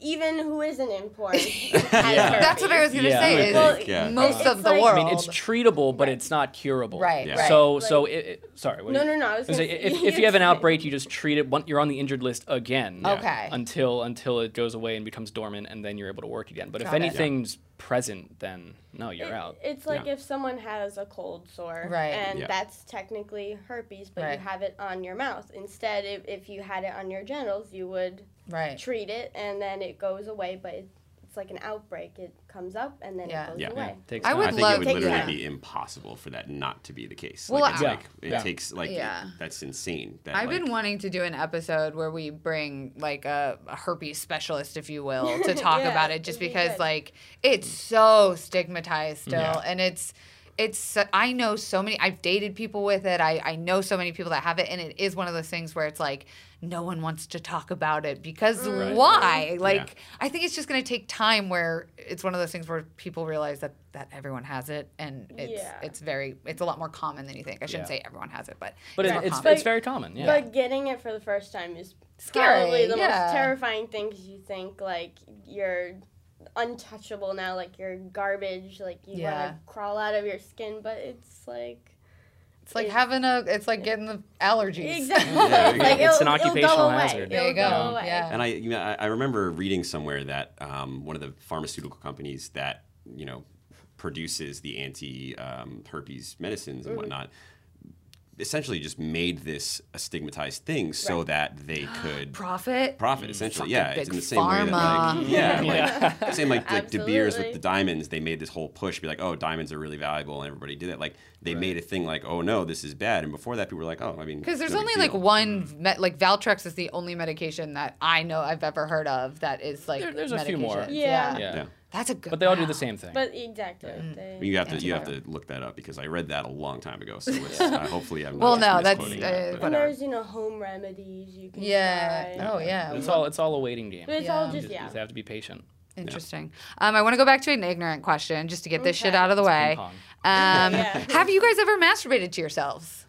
even who isn't in porn, has Yeah. That's what I was gonna Yeah. say. I Is Well, think, yeah. most it's of the like- world. I mean, it's treatable, but it's not curable. Right, Yeah. right. So, Like- so it, it, sorry. what No, you- no, no. I was I was gonna like, say- if, if you have an outbreak, you just treat it. one- You're on the injured list again. Okay. Until until it goes away and becomes dormant, and then you're able to work again. But if Got it. anything's present, then no, you're It- out. It's like Yeah. if someone has a cold sore, Right. and Yeah. that's technically herpes, but Right. you have it on your mouth. Instead, if, if you had it on your genitals, you would right. treat it, and then it goes away. But it, it's like an outbreak. It comes up, and then Yeah. it goes Yeah. away. Takes I time. would I think love- it would Take literally time. be impossible for that not to be the case. Well, like, it's I- like it Yeah. takes like Yeah. that's insane. That, I've like, been wanting to do an episode where we bring like a, a herpes specialist, if you will, to talk Yeah, about it, just it'd be because good. like it's so stigmatized still, Yeah. and it's it's I know so many I've dated people with it. I I know so many people that have it and it is one of those things where it's like no one wants to talk about it because mm. Right. why? Like Yeah. I think it's just going to take time where it's one of those things where people realize that that everyone has it and it's Yeah. it's very it's a lot more common than you think. I shouldn't Yeah. say everyone has it, but But it's it's it's very common. Yeah. But getting it for the first time is Scary, probably the yeah. most terrifying thing because you think like you're untouchable now, like you're garbage, like you Yeah. want to crawl out of your skin, but it's like it's like it- having a it's like getting the allergies. exactly Yeah, like it's an it'll- it'll go occupational away. hazard. There you It'll go. away. Yeah. And I, you know, I, I remember reading somewhere that um, one of the pharmaceutical companies that you know produces the anti-herpes medicines and whatnot essentially just made this a stigmatized thing so Right. that they could Profit. profit essentially mm, Fucking yeah it's in the same way that like yeah, Yeah. like same like like De Beers with the diamonds they made this whole push be like oh diamonds are really valuable and everybody did it like they made a thing like oh no this is bad and before that people were like oh I mean Because there's no only like one, me- like Valtrex is the only medication that I know I've ever heard of that is like There- there's a few more. medications. Yeah. yeah. yeah That's a good. But they all do the same thing. But exactly. They, you have to you have to look that up because I read that a long time ago so it's, uh, hopefully I'm not Well, just no, that's, uh, that, but- and there's you know home remedies you can Yeah. try. Oh yeah. it's all it's all a waiting game. But it's Yeah. all just just, you just have to be patient. Interesting. Um, I want to go back to an ignorant question just to get this shit out of the way. Ping pong. Um, Yeah. Have you guys ever masturbated to yourselves?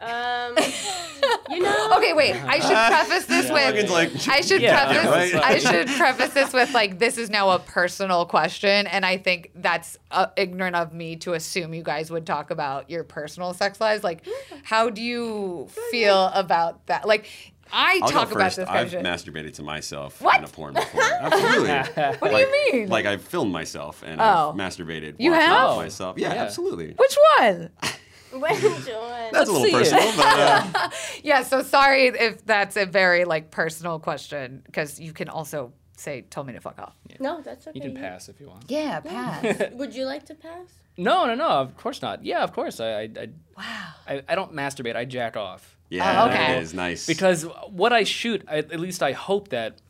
Um, you know. Okay, wait. I should preface this Logan's with. like, I should Yeah, preface. right. I should preface this with like this is now a personal question, and I think that's uh, ignorant of me to assume you guys would talk about your personal sex lives. Like, how do you feel about that? Like, I I'll talk go about first. this I've shit. masturbated to myself What? in a porn before. Absolutely. What do you mean? Like I've filmed myself and Oh. I've masturbated. You have? myself. Yeah, Yeah. absolutely. Which one? Which one? That's a little see it. personal, but uh, Yeah. So sorry if that's a very like personal question because you can also say, "Tell me to fuck off." no, that's okay. You can pass if you want. Yeah, pass. Would you like to pass? No, no, no. Of course not. Yeah, of course. I, I, I, wow. I, I don't masturbate. I jack off. yeah, Oh, okay. that is nice. because what I shoot, I, at least I hope that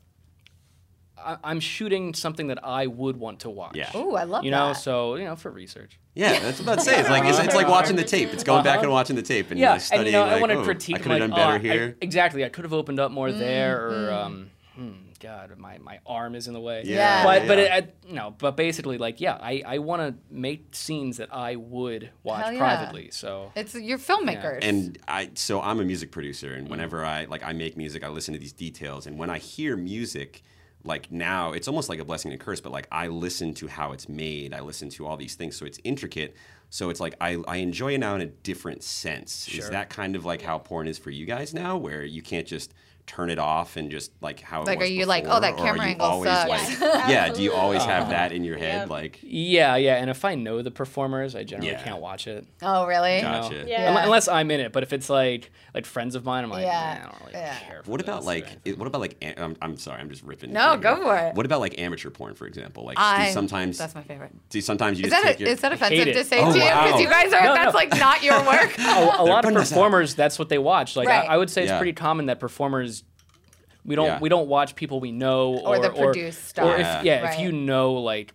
I, I'm shooting something that I would want to watch. Yeah. Ooh, I love You that. know, so you know, for research. yeah, that's what I'm saying. It's like it's, it's like watching the tape. It's going back and watching the tape and Yeah, like, studying. and you know, like, I want to oh, critique. I could have like, done better oh, I- here. exactly, I could have opened up more there, Mm-hmm. or um, hmm, God, my, my arm is in the way. Yeah, but but yeah. it, I, no, but basically, like, yeah, I, I want to make scenes that I would watch yeah. privately. So It's you're filmmakers. and I so I'm a music producer, and whenever I like I make music, I listen to these details, and when I hear music, like now it's almost like a blessing and a curse, but like I listen to how it's made, I listen to all these things, so it's intricate. So it's like I, I enjoy it now in a different sense. Is that kind of like how porn is for you guys now, where you can't just turn it off and just like how it Like, was are you like, oh, that camera angle always sucks? like, yeah? Do you always have um, that in your head, Yep. like? yeah, yeah, and if I know the performers, I generally Yeah. can't watch it. oh, really? you know? Gotcha. Yeah. Unle- Unless I'm in it, but if it's like like friends of mine, I'm like, Yeah, yeah, I don't really yeah. care. for What about like? it- What about like? I'm, I'm sorry, I'm just ripping. No, go here. for it. What about like amateur porn, for example? Like, do I sometimes that's my favorite. do sometimes you Is just that take a, your, is that offensive to say Oh, to you? Because you guys are No, that's no. like not your work. a, a lot of putting us out. performers that's what they watch like I, I would say it's pretty common that performers we don't Yeah. we don't watch people we know or Or the produced stuff. or if Yeah. yeah Right. if you know like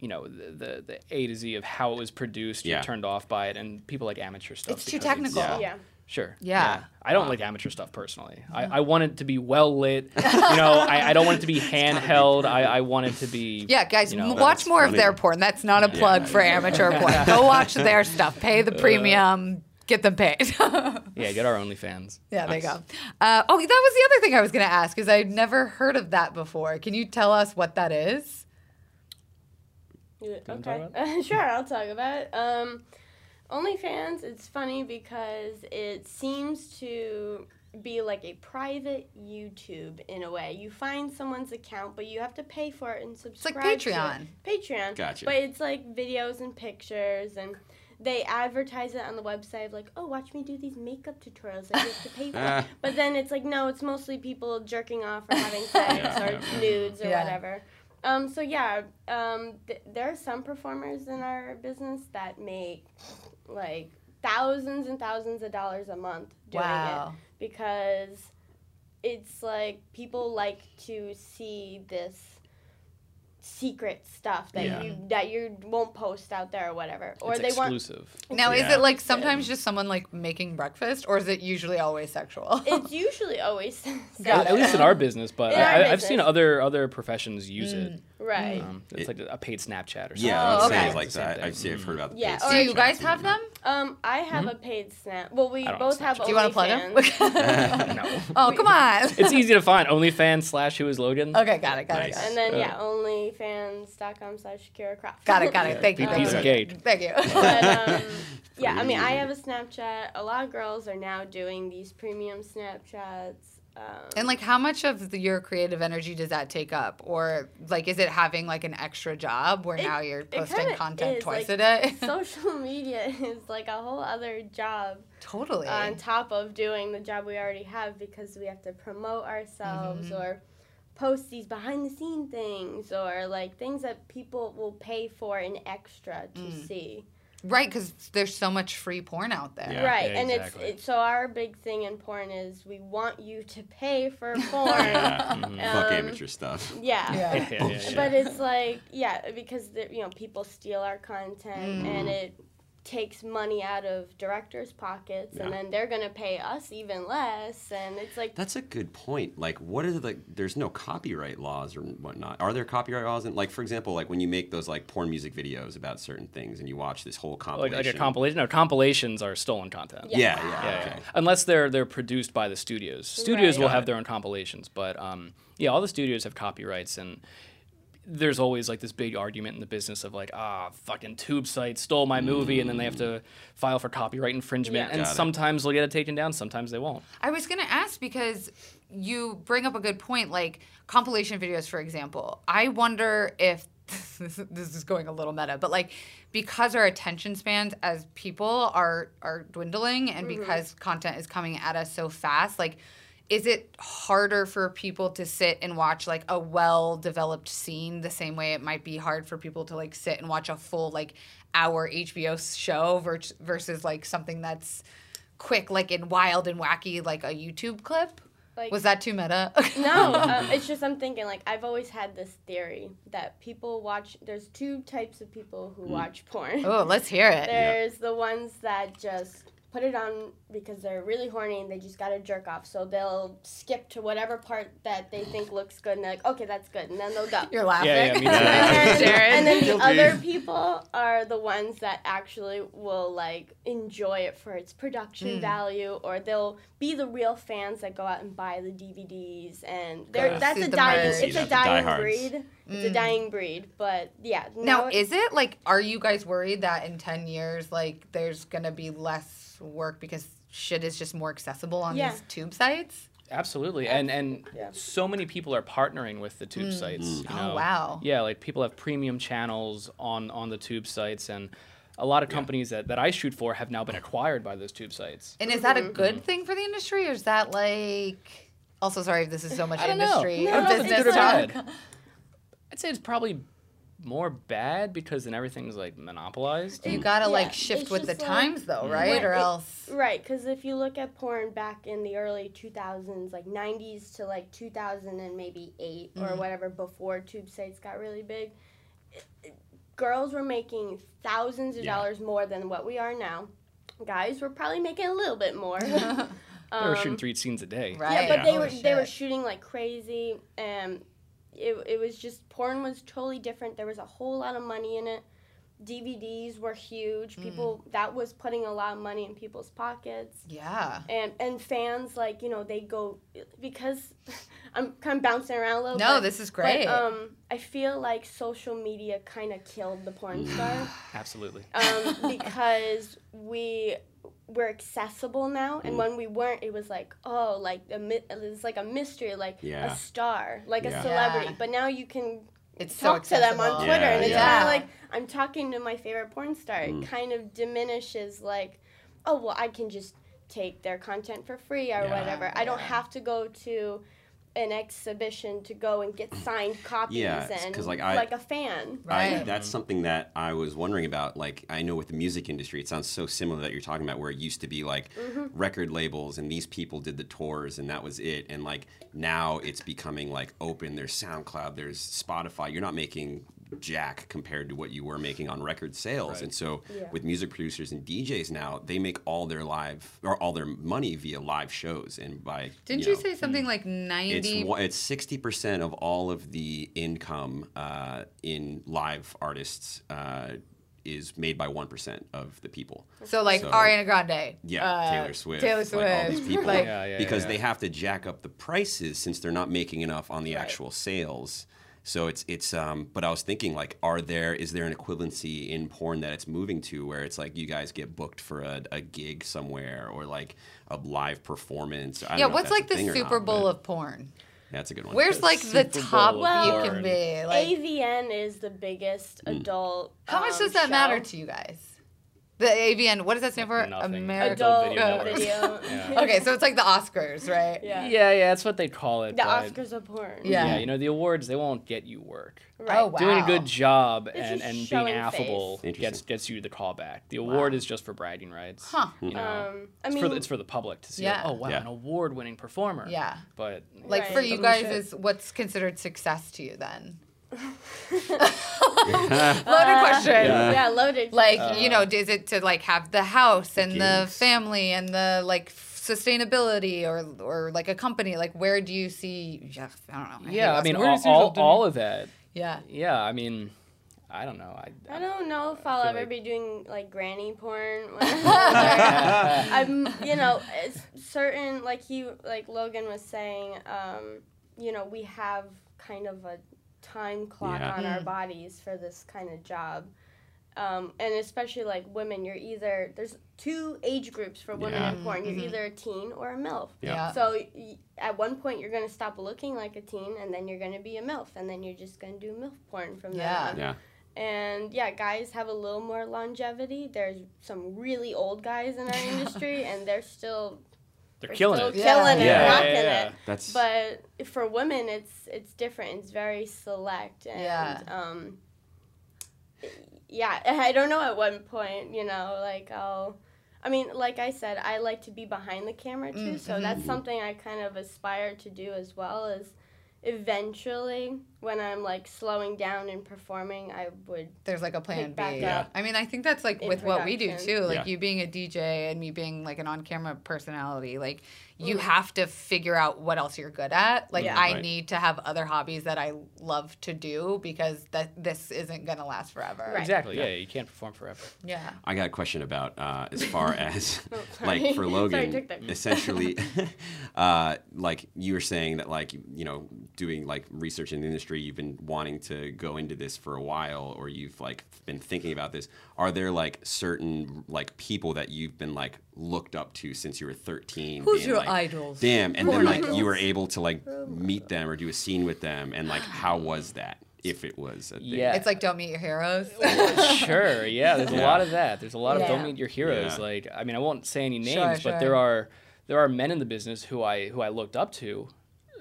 you know the, the the A to Z of how it was produced Yeah. you're turned off by it and people like amateur stuff It's too because technical. Yeah. Yeah. Sure. Yeah. I don't like amateur stuff personally. I, I want it to be well lit. you know, I, I don't want it to be handheld. I, I want it to be. Yeah, guys, you know, m- watch that's more of their porn. That's not a plug for amateur porn. Go watch their stuff. Pay Uh. the premium. Get them paid. Yeah, get our OnlyFans. Yeah, there you go. Uh, oh, that was the other thing I was going to ask because I'd never heard of that before. Can you tell us what that is? Yeah, wanna Okay. sure, I'll talk about it. Um, OnlyFans, it's funny because it seems to be like a private YouTube in a way. You find someone's account, but you have to pay for it and subscribe. to it. Patreon. Patreon. Gotcha. But it's like videos and pictures and they advertise it on the website like, oh, watch me do these makeup tutorials that you have to pay for. but then it's like, no, it's mostly people jerking off or having sex Yeah, or yeah, yeah. nudes or Yeah. whatever. Um, so yeah, um, th- there are some performers in our business that make like thousands and thousands of dollars a month doing Wow. it because it's like people like to see this secret stuff that Yeah. you that you won't post out there or whatever. Or it's they want exclusive. Now, is it like sometimes just someone like making breakfast, or is it usually always sexual? it's usually always Got At least in our business, but In I, our I- I've seen other other professions use it. right. Um, it's It- like a paid Snapchat or something. Yeah, Oh, okay. like It's the same that. I've seen, I've heard about the Yeah, paid or- Do you guys and- have them? Um, I have a paid snap. Well, we both have have. Snapchat. Do you want to plug OnlyFans. them? No. oh, come on. It's easy to find. OnlyFans slash Who is Logan. okay, got it, got it, Nice. got it. And then Uh, yeah, onlyfans.com slash Keira Croft. Got it, got it. Thank you, thank Piece you. of cake. Thank you. but um, yeah, I mean, I have a Snapchat. A lot of girls are now doing these premium Snapchats. Um, And like, how much of the, your creative energy does that take up, or like, is it having like an extra job where It- now you're posting content is, twice like, a day? social media is like a whole other job totally. on top of doing the job we already have because we have to promote ourselves Mm-hmm. or post these behind the scene things or like things that people will pay for an extra to Mm. see. Right, because there's so much free porn out there. Yeah. right, yeah, and exactly. it's, it's so our big thing in porn is we want you to pay for porn. Yeah. Fuck Um, amateur stuff. yeah. Yeah. Yeah, yeah, yeah. But it's like, yeah, because the, you know people steal our content Mm. and it takes money out of directors' pockets, and then they're gonna pay us even less, and it's like, That's a good point. Like, what are the? There's no copyright laws or whatnot. Are there copyright laws? And like, for example, like when you make those like porn music videos about certain things, and you watch this whole like, compilation. like a compilation. No, compilations are stolen content. Yeah. Yeah, yeah, Yeah, okay. yeah. Unless they're they're produced by the studios. Studios Right. will Got have it. their own compilations, but um, yeah, all the studios have copyrights, and there's always like this big argument in the business of like, ah, fucking tube site stole my movie, and then they have to file for copyright infringement, Yeah. and Got it. sometimes they'll get it taken down, sometimes they won't. I was gonna ask because you bring up a good point, like compilation videos, for example. I wonder if this, this is going a little meta, but like because our attention spans as people are are dwindling, and because content is coming at us so fast, like. Is it harder for people to sit and watch like a well developed scene the same way it might be hard for people to like sit and watch a full like hour HBO show vers- versus like something that's quick, like and wild and wacky, like a YouTube clip. like Was that too meta? no, um, it's just I'm thinking like I've always had this theory that people watch. There's two types of people who watch porn. oh, let's hear it. There's the ones that just put it on because they're really horny and they just gotta jerk off. So they'll skip to whatever part that they think looks good and they're like, okay, that's good, and then they'll go. You're laughing. Yeah, yeah, me and, then, Jared. and then the Guilty. other people are the ones that actually will like enjoy it for its production hmm. value, or they'll be the real fans that go out and buy the DVDs, and they're Go that's a dying. merch. It's Yeah, a dying diehards. breed. It's a hmm. dying breed, but yeah. now, is it like, are you guys worried that in 10 years, like, there's going to be less work because shit is just more accessible on Yeah. these tube sites? Absolutely, and and Yeah. so many people are partnering with the tube mm. sites. Mm. You Oh, wow. Yeah, like people have premium channels on on the tube sites, and a lot of companies that, that I shoot for have now been acquired by those tube sites. And is that a mm-hmm. good thing for the industry, or is that like. Also, sorry if this is so much I don't know. industry No, or no, it's business good or talk. bad. I'd say it's probably more bad because then everything's like monopolized. You gotta Yeah, like shift with the like- times, though, right? Right, Or it- else. Right, because if you look at porn back in the early 2000s, like 90s to like 2000 and maybe 8 or whatever, before tube sites got really big, it- it- girls were making thousands of Yeah. dollars more than what we are now. Guys were probably making a little bit more. They were shooting Um, three scenes a day. Right. yeah, but they Oh, were they were shooting like crazy, and it it was just porn was totally different. There was a whole lot of money in it. DVDs were huge. Mm. People that was putting a lot of money in people's pockets Yeah. and and fans like you know they go because I'm kind of bouncing around a little No, this is but, great. um, I feel like social media kind of killed the porn star Absolutely. um, because we we're accessible now, and mm. when we weren't, it was like oh, like a mi- it was like a mystery, like Yeah. a star, like Yeah. a celebrity. Yeah. But now you can It's so talk to them on. Twitter, Yeah, and it's yeah. kind of like I'm talking to my favorite porn star. It mm. kind of diminishes like, oh well, I can just take their content for free or Yeah. whatever. I don't have to go to an exhibition to go and get signed copies Yeah, it's and 'cause, like, I- like a fan. I, Right. that's something that I was wondering about. Like, I know with the music industry, it sounds so similar that you're talking about, where it used to be like mm-hmm. record labels and these people did the tours and that was it. And like now it's becoming like open. There's SoundCloud, there's Spotify. You're not making jack compared to what you were making on record sales. And so Yeah. with music producers and DJs now, they make all their live or all their money via live shows and by Didn't you, know, say something like ninety? it's sixty percent of all of the income uh, in live artists uh, is made by one percent of the people. So like So- Ariana Grande. Yeah, uh, Taylor Swift, Taylor like all these Swift, people, like- Yeah, yeah, because yeah. they have to jack up the prices since they're not making enough on the Right. actual sales. So it's it's um. But I was thinking like, are there is there an equivalency in porn that it's moving to where it's like you guys get booked for a, a gig somewhere or like a live performance? I don't Yeah, know what's like the Super not, Bowl of porn? That's a good one. Where's like the Super top Bowl of you can be? Like, AVN is the biggest Mm. adult. how much um, does that matter to you guys? The AVN. What does that stand for? Nothing. America. Adult Adult Video video. Yeah. Okay, so it's like the Oscars, right? yeah. Yeah, yeah, that's what they call it. The Oscars of porn. Yeah. Yeah, you know the awards they won't get you work. Right. Oh, wow. Doing a good job It's and, and being affable gets gets you the callback. The award is just for bragging rights. Huh. You know, Um, I it's, for the, it's for the public to see. like, oh wow, Yeah. an award-winning performer. Yeah. But Like Right. for you guys, shit. is what's considered success to you then? Loaded question. yeah, loaded. Like you know, is it to like have the house and the gigs. family and the like sustainability or or like a company? Like where do you see? Yeah, I don't know. hate yeah, I mean where all, do you see all, all of that. Yeah. Yeah, I mean, I don't know. I, I don't know if I'll ever like- be doing like granny porn. I'm. I'm, you know, it's certain like he, like Logan was saying. Um, you know, we have kind of a time clock Yeah. on our bodies for this kind of job. Um, and especially like women, you're either there's two age groups for women Yeah. in porn. You're either a teen or a milf. Yeah. Yeah. So y- at one point you're gonna stop looking like a teen, and then you're gonna be a milf, and then you're just gonna do milf porn from Yeah. there on. Yeah. And yeah, guys have a little more longevity. There's some really old guys in our industry, and they're still they're they're killing still it. Yeah. killing it, Yeah. rocking Yeah, yeah, it. That's But for women, it's it's different. It's very select, and Yeah. um, yeah. I don't know at what point, you know, like I'll. I mean, like I said, I like to be behind the camera too, so Mm-hmm. that's something I kind of aspire to do as well. Is eventually, when I'm like slowing down and performing, I would There's like a plan back B. up I mean, I think that's like with what we do too. Like Yeah. you being a DJ and me being like an on-camera personality. Like you Mm. have to figure out what else you're good at. Like Yeah. I Right. need to have other hobbies that I love to do because that this isn't gonna last forever. Right. Exactly. Yeah. you can't perform forever. Yeah. I got a question about uh, as far as Oh, like for Sorry, Logan, took that. essentially, uh, like you were saying that like you know doing like research in the industry, you've been wanting to go into this for a while, or you've like been thinking about this. Are there like certain like people that you've been like looked up to since you were thirteen? Who's being, your like, idols? Damn, and Porn then like idols. you were able to like meet them or do a scene with them, and like how was that? If it was a thing? Yeah. It's like don't meet your heroes. sure, yeah. There's a lot of that. There's a lot of don't meet your heroes. Yeah. Like, I mean, I won't say any names, Sure, but sure. there are there are men in the business who I who I looked up to,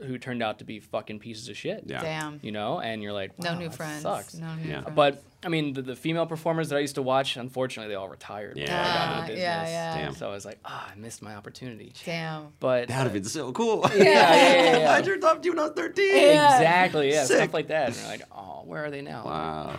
who turned out to be fucking pieces of shit. Yeah. Damn. You know, and you're like, No new that friends. Sucks. No new Yeah. friends. But I mean, the, the female performers that I used to watch, unfortunately, they all retired. before I got Ah, into the yeah, yeah. Damn. So I was like, ah, I missed my opportunity. Damn. But That would have been so cool. yeah, yeah, yeah, yeah. I turned up to you when I was 13. exactly, yeah, Sick. stuff like that. And you're like, oh, where are they now? Wow.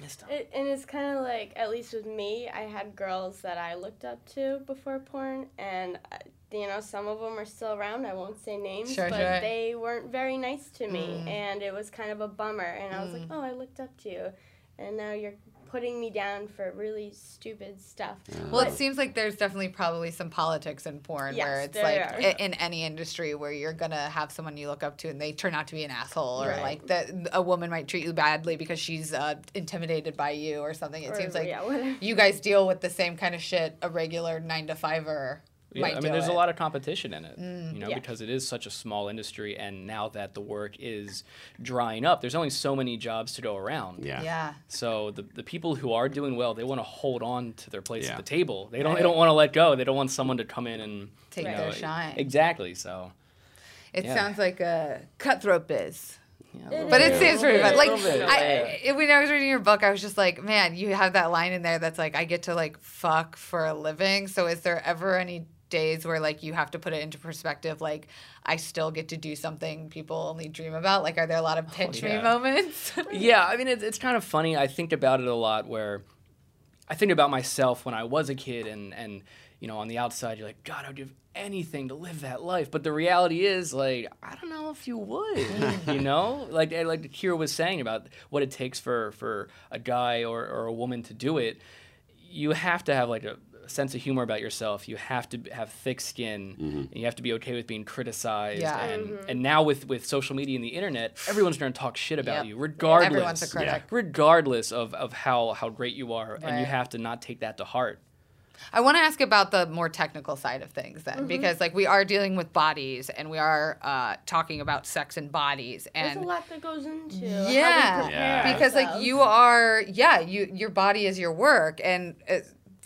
Missed 'em. It, and it's kind of like, at least with me, I had girls that I looked up to before porn, and uh, you know, some of them are still around. I won't say names, Sure, but sure. they weren't very nice to me, Mm. and it was kind of a bummer. And I was like, oh, I looked up to you, and now you're putting me down for really stupid stuff. Well, it seems like there's definitely probably some politics in porn Yes, where it's there like are. in any industry where you're gonna have someone you look up to and they turn out to be an asshole, or Right. like that a woman might treat you badly because she's uh, intimidated by you or something. It Or, seems like yeah, you guys deal with the same kind of shit a regular nine to fiver. Yeah, might I do mean, there's it. a lot of competition in it, mm, you know, Yeah. because it is such a small industry, and now that the work is drying up, there's only so many jobs to go around. Yeah. Yeah. So the, the people who are doing well, they want to hold on to their place Yeah. at the table. They don't Right. they don't want to let go. They don't want someone to come in and Take you their shine. Exactly. So It Yeah. sounds like a cutthroat biz. Yeah, But it Yeah. seems pretty fun. Like little bit, I, I- when I was reading your book, I was just like, man, you have that line in there that's like, I get to like fuck for a living. So is there ever any days where like you have to put it into perspective? Like I still get to do something people only dream about. Like, are there a lot of pinch me yeah. moments? yeah, I mean, it's, it's kind of funny. I think about it a lot where I think about myself when I was a kid and, and you know, on the outside, you're like, God, I would give anything to live that life. But the reality is, like, I don't know if you would, you know? Like, eh, like Keira was saying about what it takes for, for a guy or, or a woman to do it. You have to have, like, a sense of humor about yourself. You have to have thick skin. And you have to be okay with being criticized. Yeah. And, and now with, with social media and the internet, everyone's going to talk shit about Yep. you, regardless Everyone's a critic. regardless of, of how, how great you are, and you have to not take that to heart. I want to ask about the more technical side of things then, because like we are dealing with bodies and we are uh, talking about sex and bodies There's and a lot that goes into Yeah. how we Yeah. because like you are yeah you your body is your work and uh,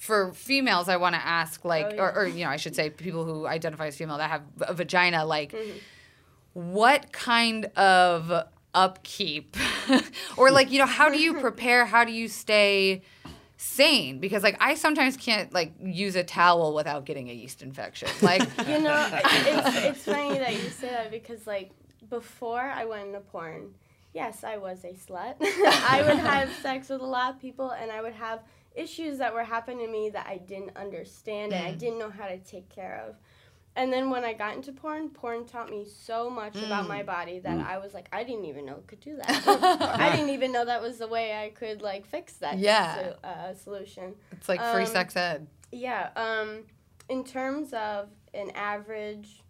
for females i want to ask like Oh, yeah. or, or you know i should say people who identify as female that have a vagina like Mm-hmm. what kind of upkeep or like you know how do you prepare how do you stay sane because like i sometimes can't like use a towel without getting a yeast infection like You know, it's, it's funny that you say that because, like, before I went into porn, yes, I was a slut. I would have sex with a lot of people, and I would have issues that were happening to me that I didn't understand and I didn't know how to take care of. And then when I got into porn, porn taught me so much about my body that I was like, I didn't even know it could do that. I didn't even know that was the way I could like fix that Yeah. so- uh, solution. it's like free Um, sex ed Yeah, um, in terms of an average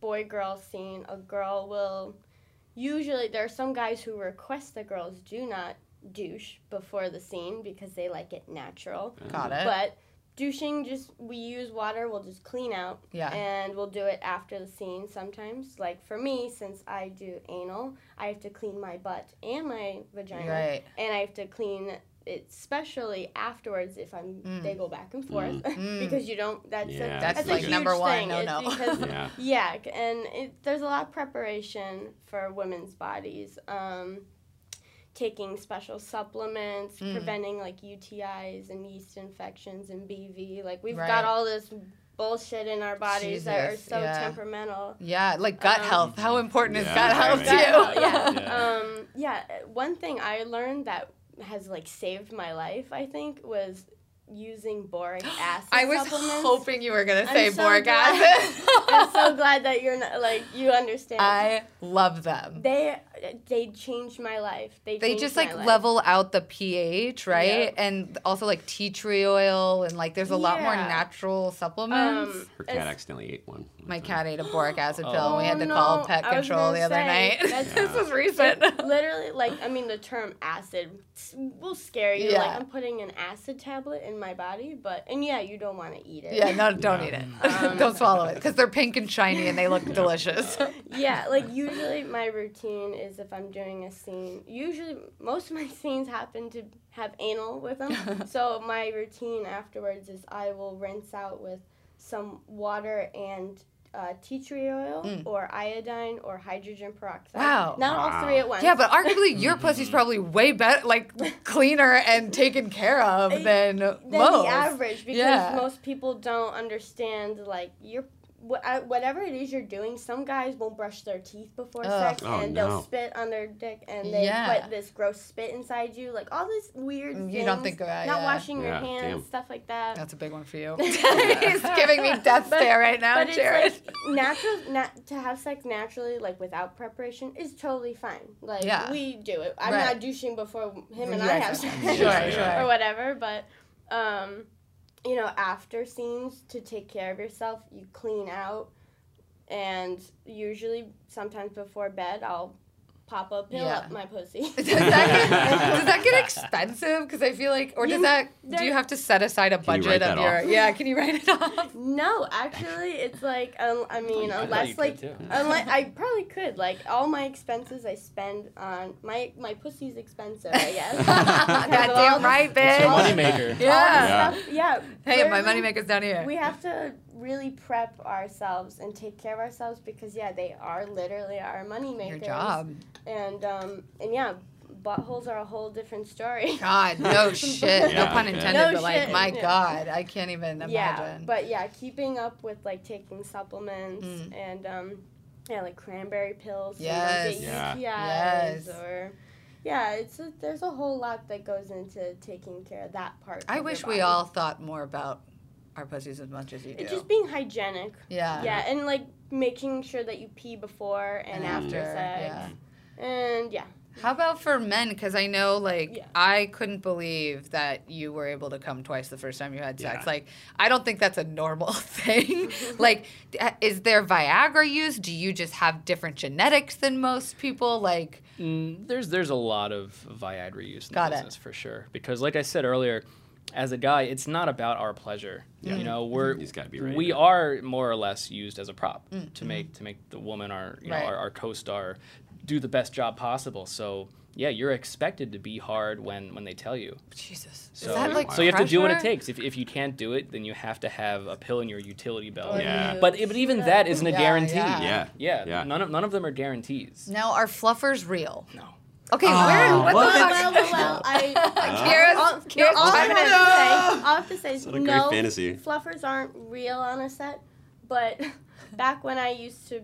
boy girl scene, a girl will usually, there are some guys who request that girls do not douche before the scene because they like it natural. got it But douching, just we use water, we'll just clean out. Yeah. And we'll do it after the scene sometimes. Like for me, since I do anal, I have to clean my butt and my vagina right and I have to clean it especially afterwards if I'm Mm. they go back and forth because you don't that's Yeah, a, that's that's, like a huge number one, thing. no, It's no. because Yeah. yeah and it, there's a lot of preparation for women's bodies um, taking special supplements Mm. preventing like UTIs and yeast infections and BV like we've Right. got all this bullshit in our bodies that are so yeah. temperamental yeah like gut Um, health how important is Yeah, gut health right. to you Gut health, yeah. Yeah. Um, yeah. One thing I learned that has like saved my life, I think, was using boric acid. I was supplements. hoping you were gonna say so boric glad- acid. I'm so glad that you're not like you understand. I love them. they they changed my life. They They just like life. level out the pH, right? Yep. And also like tea tree oil and like there's a lot more natural supplements. Um, Her cat accidentally ate one. My cat ate a boric acid pill and we Oh, had to no. call pet control the gonna other say, night. that's- this was recent. literally like I mean the term acid will scare you. Yeah. Like I'm putting an acid tablet in my body, but and yeah, you don't want to eat it. yeah, no, don't Yeah. eat it. Um, don't swallow it because they're pink and shiny and they look delicious. yeah, like usually my routine is if I'm doing a scene. Usually, most of my scenes happen to have anal with them. so my routine afterwards is I will rinse out with some water and uh, tea tree oil or iodine or hydrogen peroxide. Mm. Wow. Not all three at once. yeah, but arguably your pussy's probably way better, like cleaner and taken care of than, than most. the average because Yeah. most people don't understand like you're wha- uh, whatever it is you're doing some guys won't brush their teeth before Ugh. sex Oh, and no. they'll spit on their dick and they Yeah. put this gross spit inside you like all this weird You things don't think about- it. not yeah. washing your hands damn. stuff like that That's a big one for you. He's giving me death But- stare right now, but it's like natural nat- to have sex naturally like without preparation is totally fine like Yeah. we do it i'm Right. not douching before him and i have sex Sure, sure. or whatever. But um, you know, after scenes to take care of yourself, you clean out, and usually sometimes before bed, I'll pop a pill Yeah. up my pussy. Does that get, does that get expensive? Because I feel like, or does You- that? Do you have to set aside a budget write of your? off? Yeah, can you write it off? no, actually, it's like um, I mean, I unless like unless I probably could like all my expenses I spend on my my pussy's expensive. I guess. Because of all Goddamn the- right, It's your bitch. moneymaker. Yeah. all the stuff- yeah. Hey, my literally, moneymaker's down here. We have to really prep ourselves and take care of ourselves because yeah, they are literally our money Your job. And um and yeah, buttholes are a whole different story. God, no shit. no Yeah, pun yeah. intended, No but like, shit, my yeah. God, I can't even imagine. yeah, imagine. but yeah, keeping up with like taking supplements Mm. and um yeah, like cranberry pills. so Yes. don't Yeah. get UTIs Yes. or yeah, it's a, there's a whole lot that goes into taking care of that part. I of wish your we all thought more about our pussies as much as you do. It's just being hygienic. yeah. Yeah, and like making sure that you pee before and And after after, sex. yeah. And yeah. How about for men? Because I know, like, Yeah. I couldn't believe that you were able to come twice the first time you had sex. Yeah. Like, I don't think that's a normal thing. like, is there Viagra use? Do you just have different genetics than most people? Like, Mm, there's there's a lot of Viagra use in Got the it. business for sure. Because like I said earlier, as a guy, it's not about our pleasure. You know, we're He's gotta be ready we to- are more or less used as a prop to make to make the woman our you know Mm, Right. our, our co-star do the best job possible. So yeah, you're expected to be hard when when they tell you. Jesus. So, is that like so you have to do what it takes. If, if you can't do it, then you have to have a pill in your utility belt. Yeah. But but even that isn't a Yeah, guarantee. yeah. Yeah. Yeah, Yeah. None of none of them are guarantees. Now, are fluffers real? No. Okay, where? What well, the fuck? well, well, well, I, Keira's- all, no, Keira's all I chiming have to say, all I have to say is What a great no, fantasy. fluffers aren't real on a set. But back when I used to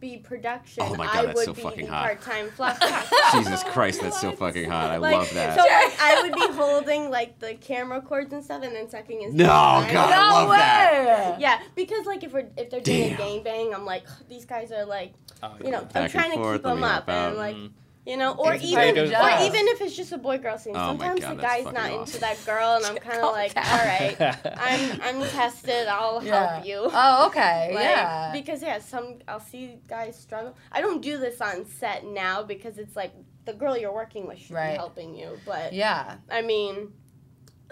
be production, Oh my God, I that's would so be fucking the hot. part-time fluffer. Jesus Christ, that's so fucking hot. I like, love that. So like, I would be holding like the camera cords and stuff, and then sucking his. no, God, I No love that. Yeah, because like if we're if they're doing Damn. a gangbang, I'm like these guys are like Oh, you know yeah. I'm trying to forth, keep them up help out. and like Mhm. You know or It's even or even if it's just a boy girl scene. Oh Sometimes God, the guy's not awesome. into that girl, and I'm kind of like, down. all right, I'm I'm tested. I'll Yeah. help you. Oh, okay. Like, yeah. Because yeah, some I'll see guys struggle. I don't do this on set now because it's like the girl you're working with should Right. be helping you. But yeah. I mean,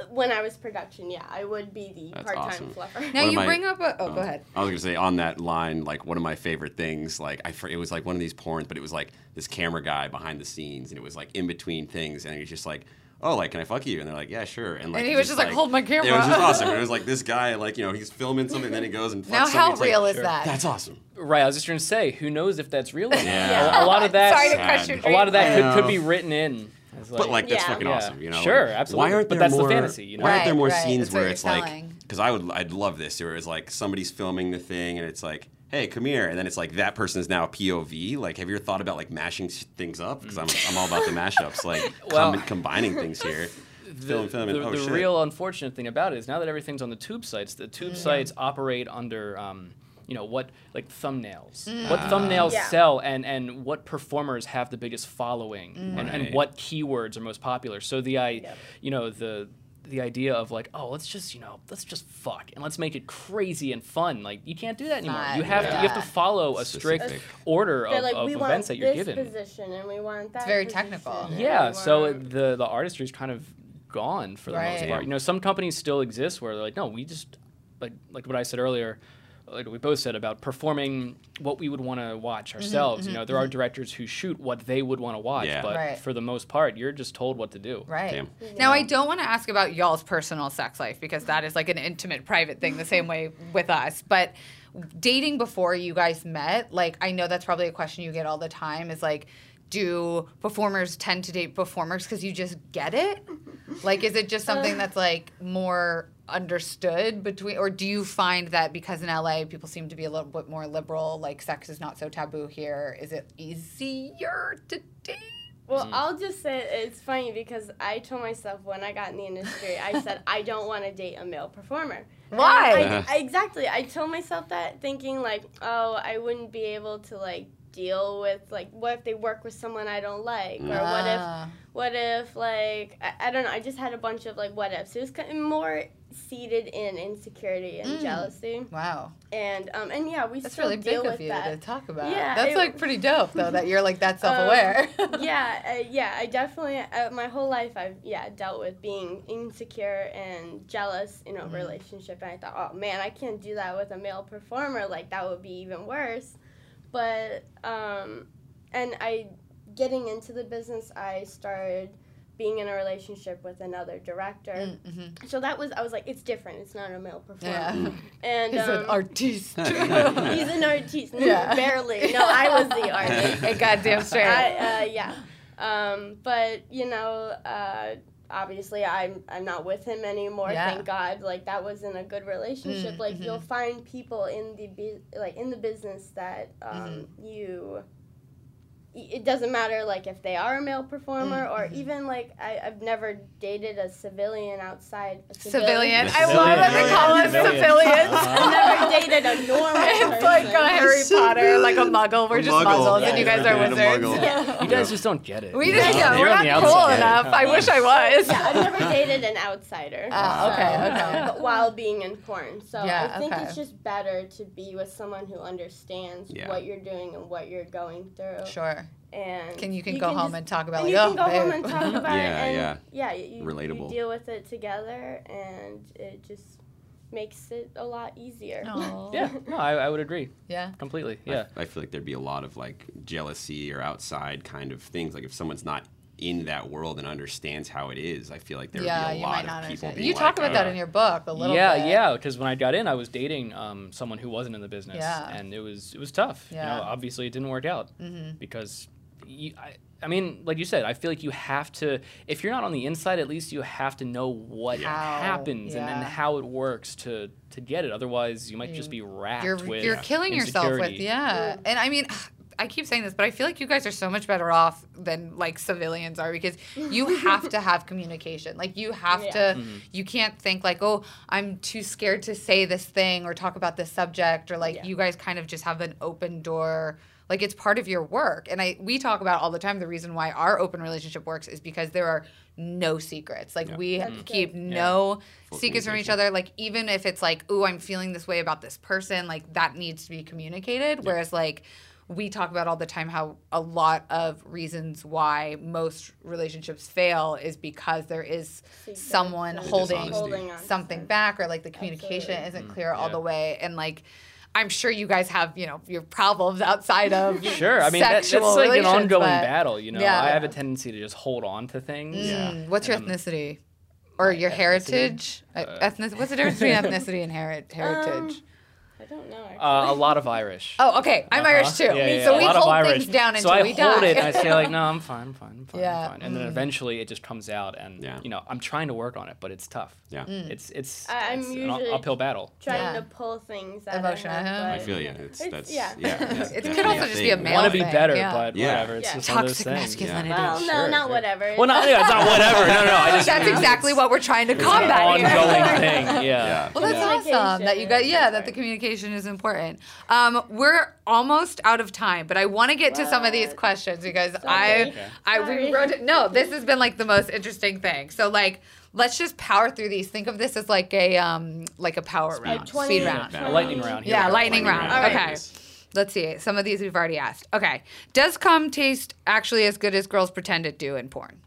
when I was production, yeah, I would be the That's part-time awesome. fluffer. Now One you my- bring up a. Oh, go um, ahead. I was gonna say on that line, like one of my favorite things, like I, fr- it was like one of these porns, but it was like this camera guy behind the scenes, and it was like in between things, and he was just like, "Oh, like can I fuck you?" And they're like, "Yeah, sure." And like And he was just like, "Hold my camera. It was just awesome. It was like this guy, like you know, he's filming something, and then he goes and fucks Now, somebody. how It's like, real is sure. that? That's awesome. Right, I was just trying to say, who knows if that's real? or not. Yeah. A, a lot of that, Sorry to crush your a lot of that could, could be written in. As But like that's Yeah. fucking Yeah. awesome, you know. Sure, Like, absolutely. Why aren't But there that's the fantasy, you know? Why aren't there more right. scenes That's where it's you're like? Because I would, I'd love this. Where it's like somebody's filming the thing, and it's like, "Hey, come here," and then it's like that person is now a POV. Like, have you ever thought about like mashing things up? Because I'm, I'm all about the mashups, like Well- com- combining things here. Film, film, the, oh the real unfortunate thing about it is now that everything's on the tube sites, the tube sites operate under, um, you know, what like thumbnails, mm. what ah. thumbnails Yeah. sell, and and what performers have the biggest following, mm. and, and Right. what keywords are most popular. So the I, you know, the the idea of like, oh, let's just you know, let's just fuck and let's make it crazy and fun. Like you can't do that anymore. not- You have to you have to follow a strict Specific. order of, like, of events that you're this given. position and we want that. very position, technical. and Yeah, we so want- it- the the artistry's kind of gone for the most part. You know, some companies still exist where they're like, no, we just like like what I said earlier, like we both said about performing what we would want to watch mm-hmm, ourselves. Mm-hmm, you know, there are mm-hmm. directors who shoot what they would want to watch, Yeah. but Right. for the most part, you're just told what to do. Right. Damn. Now, I don't want to ask about y'all's personal sex life because that is like an intimate, private thing, the same way with us. But dating before you guys met, like, I know that's probably a question you get all the time is like, do performers tend to date performers because you just get it? Like, is it just something uh. that's like more understood between, or do you find that because in LA people seem to be a little bit more liberal, like sex is not so taboo here? Is it easier to date? Well, I'll just say it's funny because I told myself when I got in the industry, I said I don't want to date a male performer. Why? I, I- exactly. I told myself that thinking like, oh, I wouldn't be able to like deal with like what if they work with someone I don't like or what if Ah. what if like I, I don't know. I just had a bunch of like what ifs. It was kind of more seated in insecurity and Mm. jealousy. Wow. And um and yeah, we That's still really deal big of you that. to talk about. Yeah, that's it- like pretty dope though that you're like that self-aware. yeah, uh, yeah, I definitely uh, my whole life I've yeah dealt with being insecure and jealous in a Mm. relationship, and I thought, oh man, I can't do that with a male performer. Like that would be even worse. But um, and I getting into the business, I started being in a relationship with another director. So that was I was like, it's different. It's not a male performer. Yeah. And He's an um, artiste. he's an artiste. Yeah. Barely. No, I was the artist. A goddamn straight. I, uh, yeah. Um, but you know, uh, obviously, I'm I'm not with him anymore. Yeah. Thank God. Like that wasn't a good relationship. Mm, like mhm. you'll find people in the bu- like in the business that um, Mm-hmm. you. It doesn't matter like if they are a male performer Mm, or mm-hmm. even like I, I've never dated a civilian outside a Civilian. The I love that they call us Civilian. civilians. Uh-huh. I've never dated a normal it's like person. a Harry Potter, like a muggle. We're A just muggle. muggles, and you guys yeah, are wizards. Yeah. You guys just don't get it. We you just, know? yeah, You're we're not cool outside. enough. I wish I was. Yeah, I've never dated an outsider. Ah, okay, okay. But while being in porn, so Yeah, I think okay. it's just better to be with someone who understands Yeah. what you're doing and what you're going through. Sure. And Can you can go home just- and talk about and like, you oh, can go home and talk about Yeah, it. yeah. And yeah, you, Relatable. You deal with it together, and it just makes it a lot easier. Aw. Yeah, no, I, I would agree Yeah. completely. Yeah. I feel like there'd be a lot of like jealousy or outside kind of things. Like if someone's not in that world and understands how it is, I feel like there Yeah, would be a lot not of people understand. being You like, talk about that "Uh, in your book a little yeah, bit. yeah. Yeah, because when I got in, I was dating um, someone who wasn't in the business, Yeah. and it was it was tough. You Yeah. know, obviously it didn't work out mm-hmm. because, you, I, I mean, like you said, I feel like you have to. If you're not on the inside, at least you have to know what How, happens and, and how it works to to get it. Otherwise, you might just be racked You're with you're killing yourself with yeah. And I mean, I keep saying this, but I feel like you guys are so much better off than like civilians are because you have to have communication. Like you have Yeah. to Mm-hmm. you can't think like, "Oh, I'm too scared to say this thing or talk about this subject" or like Yeah. you guys kind of just have an open door like it's part of your work. And I we talk about all the time the reason why our open relationship works is because there are no secrets. Like Yeah. we That's good. keep no Full secrets from each other. Like even if it's like, oh I'm feeling this way about this person," like that needs to be communicated. Whereas like we talk about all the time how a lot of reasons why most relationships fail is because there is Secrets someone and holding holding something back or like the communication Absolutely. isn't clear all Yeah. the way and like I'm sure you guys have, you know, your problems outside of Sure, I mean that, that's sexual like an ongoing but- battle. You know, Yeah. I have a tendency to just hold on to things. Mm, What's your Um, ethnicity? Or your ethnicity? heritage? Uh, ethnic- what's the difference between ethnicity and heri- heritage? Um, I don't know. Uh, a lot of Irish. oh, okay. I'm Uh-huh. Irish too. Yeah, yeah, so yeah, we a lot hold Irish. things down until so I we hold it and I say like, no, I'm fine, I'm fine, I'm fine, Yeah, I'm fine. And then mm. eventually it just comes out, and Yeah. you know, I'm trying to work on it, but it's tough. Yeah. Mm. It's it's, I- I'm it's an usually- uphill battle. Trying Yeah. to pull things out Emotion, of him, uh-huh. I feel you. It's, It's- that's yeah. yeah. It could also just be a thing. male Want to be better, but whatever. It's just one of those Toxic masculinity. Well, no, not whatever. Well, not yeah, it's not whatever. No, no, That's exactly what we're trying to combat an here. ongoing thing. Yeah. Yeah. Well, that's awesome that you got. Yeah, that the important. Communication is important. Um, we're almost out of time, but I want to get to some of these questions because I, Okay. I we wrote it. No, this has been like the most interesting thing. So like, let's just power through these. Think of this as like a um, like a power Speed. round, 20 speed round. A lightning round. Here Yeah, we go. lightning round. round. Okay. Let's see. Some of these we've already asked. Okay. Does cum taste actually as good as girls pretend it do in porn?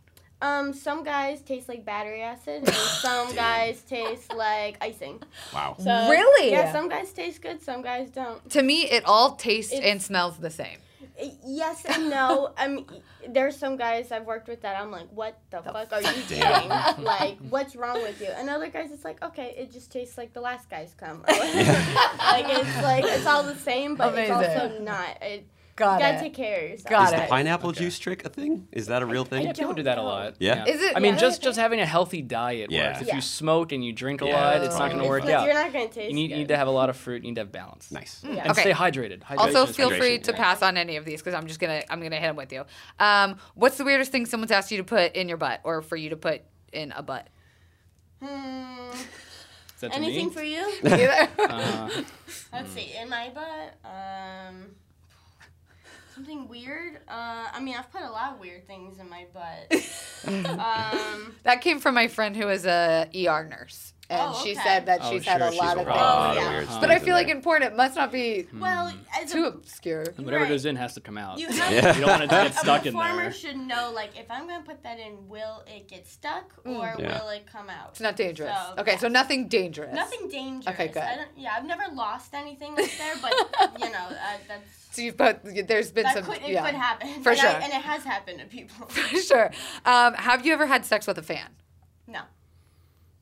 Um, some guys taste like battery acid, and some guys taste like icing. Wow. So, Really? Yeah, some guys taste good, some guys don't. To me, it all tastes It's- and smells the same. Yes and no. I mean, there's some guys I've worked with that I'm like, what the, fuck are you doing? like, what's wrong with you? And other guys, it's like, okay, it just tastes like the last guy's cum. like it's like it's all the same, but it's also not. It, Got you gotta it. take care of yourself. Got Is the pineapple Okay. juice trick a thing? Is that a real thing? Yeah, people don't do that a lot. Yeah? Is it- I mean, yeah. just just having a healthy diet Yeah. works. If Yeah. you smoke and you drink a Yeah, lot, that's it's not going to work out. You're not gonna taste You need, you good. need to have a lot of fruit. You need to have balance. Nice. Yeah. And Okay. stay hydrated. Hydration Also, feel key. free to pass on any of these because I'm just gonna I'm gonna hit them with you. Um, what's the weirdest thing someone's asked you to put in your butt, or for you to put in a butt? Hmm. Is that to Anything me? for you? Either. Uh, Let's see. In my butt, um, something weird. Uh, I mean, I've put a lot of weird things in my butt. um, that came from my friend who is a ER nurse, and Oh, she said that Oh, she's had sure, a she's lot a of lot things. of weird Uh-huh. But I feel like in porn, it must not be. well, as Too a obscure. Whatever Right. goes in has to come out. you You have don't want to get stuck in there. performer should know like if I'm gonna put that in, will it get stuck or Yeah. will it come out? It's not dangerous. So, okay, yeah. so nothing dangerous. Nothing dangerous. Okay, good. I don't, yeah, I've never lost anything up there, but you know uh, that's So you've both, there's been that some could it yeah. could happen For and sure. I, and it has happened to people. For sure. Um, have you ever had sex with a fan? no,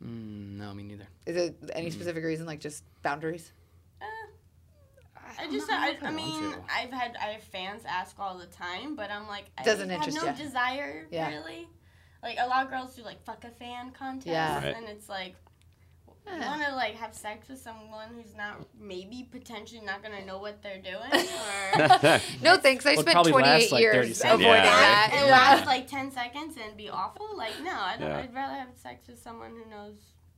Mm, no, me neither. Is it any specific reason, like just boundaries? uh, I just don't I, I I mean to. I've had I have fans ask all the time, but I'm like I Doesn't have interest no ya. desire Yeah. really. Like a lot of girls do like fuck a fan contest, Yeah. Right. and it's like. You want to like have sex with someone who's not maybe potentially not gonna know what they're doing, or No thanks. I Well, spent 28 lasts, like, years seconds. avoiding Yeah, that. It Yeah. last like ten seconds and be awful. Like no, I don't. Yeah. I'd rather have sex with someone who knows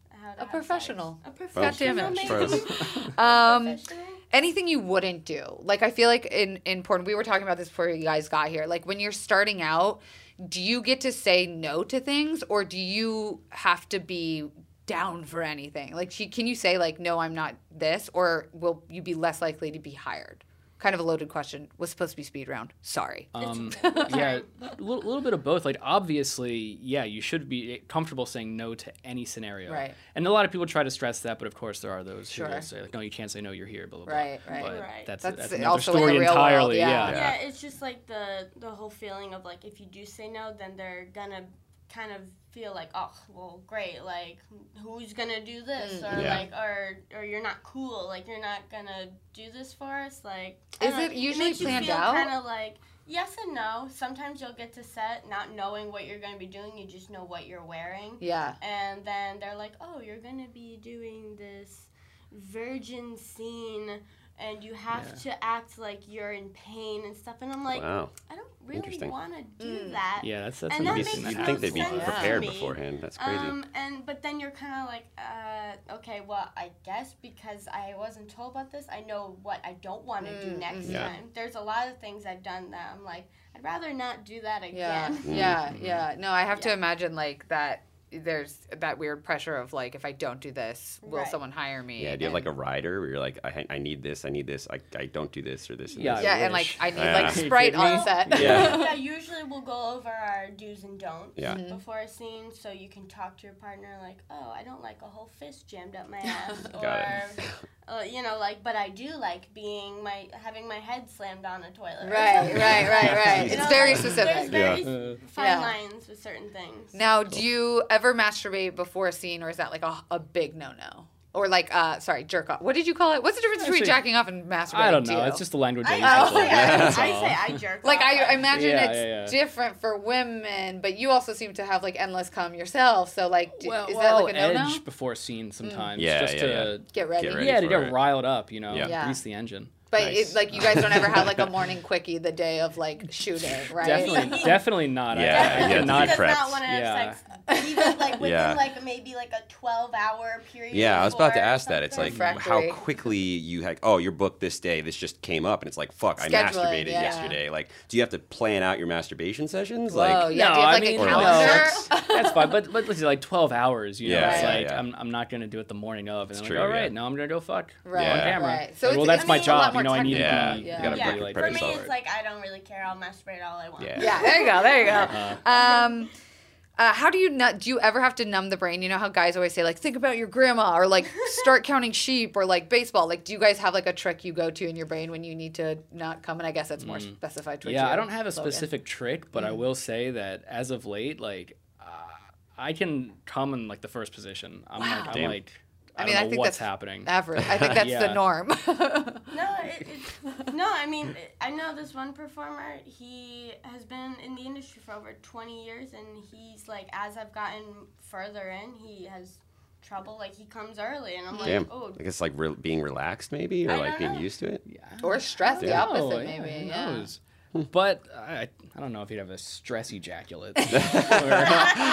how to. A professional. Sex. A God damn professional. it. maybe? Um, Professional? anything you wouldn't do like i feel like in in porn we were talking about this before you guys got here like when you're starting out do you get to say no to things or do you have to be down for anything like she, can you say like no i'm not this or will you be less likely to be hired kind of a loaded question was supposed to be speed round sorry Um, yeah, a little, little bit of both. Like, obviously, yeah, you should be comfortable saying no to any scenario. Right. And a lot of people try to stress that, but of course, there are those Sure. who will say, like, no, you can't say no, you're here, blah, blah, blah. Right, right. But Right. That's, That's that's, another also in the story real world, entirely. yeah. yeah. yeah, it's just like the the whole feeling of like if you do say no, then they're gonna kind of feel like oh well great like who's gonna do this Mm. or Yeah. like or or you're not cool like you're not gonna do this for us like Is don't know, it usually you planned out? kind of like yes and no sometimes you'll get to set not knowing what you're gonna be doing you just know what you're wearing yeah and then they're like, "Oh, you're gonna be doing this virgin scene, and you have Yeah. to act like you're in pain and stuff." And I'm like, wow. "I don't really want to do Mm. that." Yeah, that's, that's And that amazing. makes You'd no think they'd be prepared to me. beforehand. That's crazy. Um, and but then you're kind of like, uh, okay, well, I guess because I wasn't told about this, I know what I don't want to do Mm, next Yeah. time. There's a lot of things I've done that I'm like, I'd rather not do that again. yeah, Mm-hmm. yeah. No, I have to imagine like that. There's that weird pressure of like, if I don't do this, will Right. someone hire me? yeah, do you have like a rider where you're like, I, I need this, I need this, I, I don't do this or this. And Yeah, this. yeah, and like. I need Yeah. like Sprite on set. Yeah. yeah, usually we'll go over our do's and don'ts Yeah. Mm-hmm. before a scene, so you can talk to your partner like, "Oh, I don't like a whole fist jammed up my ass," or, uh, you know, like, "But I do like being my having my head slammed on a toilet." or Right, right, right, right. It's know, very like, specific. There's very Yeah. fine Yeah. lines with certain things. Now, do you ever masturbate before a scene, or is that like a, a big no no? Or like, uh, sorry, jerk off. What did you call it? What's the difference between jacking off and masturbating? I don't to know. you? It's just the language I I, use. I, Oh, say, yeah. I, That's I all. say I jerk like off. I, I imagine Yeah, it's yeah, yeah. different for women, but you also seem to have like endless cum yourself. So like, do, Well, is well, that like a no no? edge before a scene sometimes, Yeah, just yeah, to yeah. Get ready. Get ready. yeah to get it. riled up, you know, Yeah. Yeah. grease the engine. But Nice. it, like you guys don't ever have like a morning quickie the day of like shooting, right? Definitely, definitely not. Yeah, I, I yeah, not he prepped. not want to have Yeah. Sex, even like within Yeah. like maybe like a twelve hour period. Yeah, I was about to before or ask that. It's like something. Refractory. how quickly you had. Oh, you're booked this day. This just came up, and it's like, fuck, I Scheduling, masturbated yeah. yesterday. Like, do you have to plan out your masturbation sessions? Whoa, Like, yeah. No, do you have I like mean, a Or, calendar? like, That's fine, but but let's say like twelve hours. You know, Yeah, it's yeah, like yeah. I'm, I'm not gonna do it the morning of, and It's then true, like, all right, yeah. now I'm gonna go fuck Right, on Yeah. camera. right. So Like, well, that's my mean, it's a lot job. You know, I need to yeah, be. Yeah. you gotta Yeah, like, for me, it's like I don't really care. I'll masturbate all I want. Yeah. Yeah, there you go. There you go. Uh-huh. Um, Uh, how do you nut? Do you ever have to numb the brain? You know how guys always say like, think about your grandma, or like start counting sheep, or like baseball. Like, do you guys have like a trick you go to in your brain when you need to not come? And I guess that's more specified to Mm. Yeah, you, I don't have a Logan. specific trick, but I Mm. will say that as of late, like uh, I can come in like the first position. I'm Wow. like, I'm Damn. like, I, I mean, don't I think what's that's happening. average. I think that's the norm. No, it, it, no. I mean, I know this one performer. He has been in the industry for over twenty years, and he's like, as I've gotten further in, he has trouble. Like he comes early, and I'm like, Damn. oh, I guess like re- being relaxed, maybe, or I like being know. used to it. Yeah. or stress, the Yeah. opposite, Oh, yeah, maybe. who Yeah. Knows? But I, I don't know if you'd have a stress ejaculate. Or,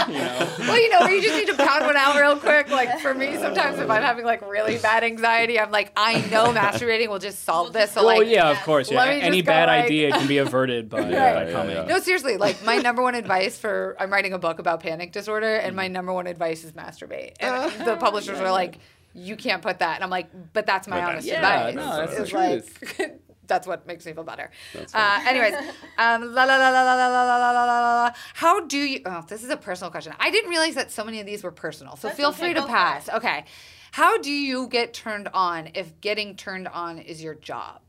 you know. Well, you know, where you just need to pound one out real quick. Like for me, sometimes if I'm having like really bad anxiety, I'm like, I know masturbating will just solve this. So Well, like, yeah, of course. Yeah. Any just go, bad like- idea can be averted by, Yeah, by yeah, coming. yeah. No, seriously. Like my number one advice for I'm writing a book about panic disorder, and my mm. number one advice is masturbate. And uh-huh. the publishers are like, "You can't put that," and I'm like, "But that's my But honest that's- Yeah, advice." no, that's the It's like, that's what makes me feel better. Uh, anyways, um, la la la la la la la la la la la la. How do you? Oh, this is a personal question. I didn't realize that so many of these were personal. So That's feel okay, free to pass. it. Okay. How do you get turned on if getting turned on is your job?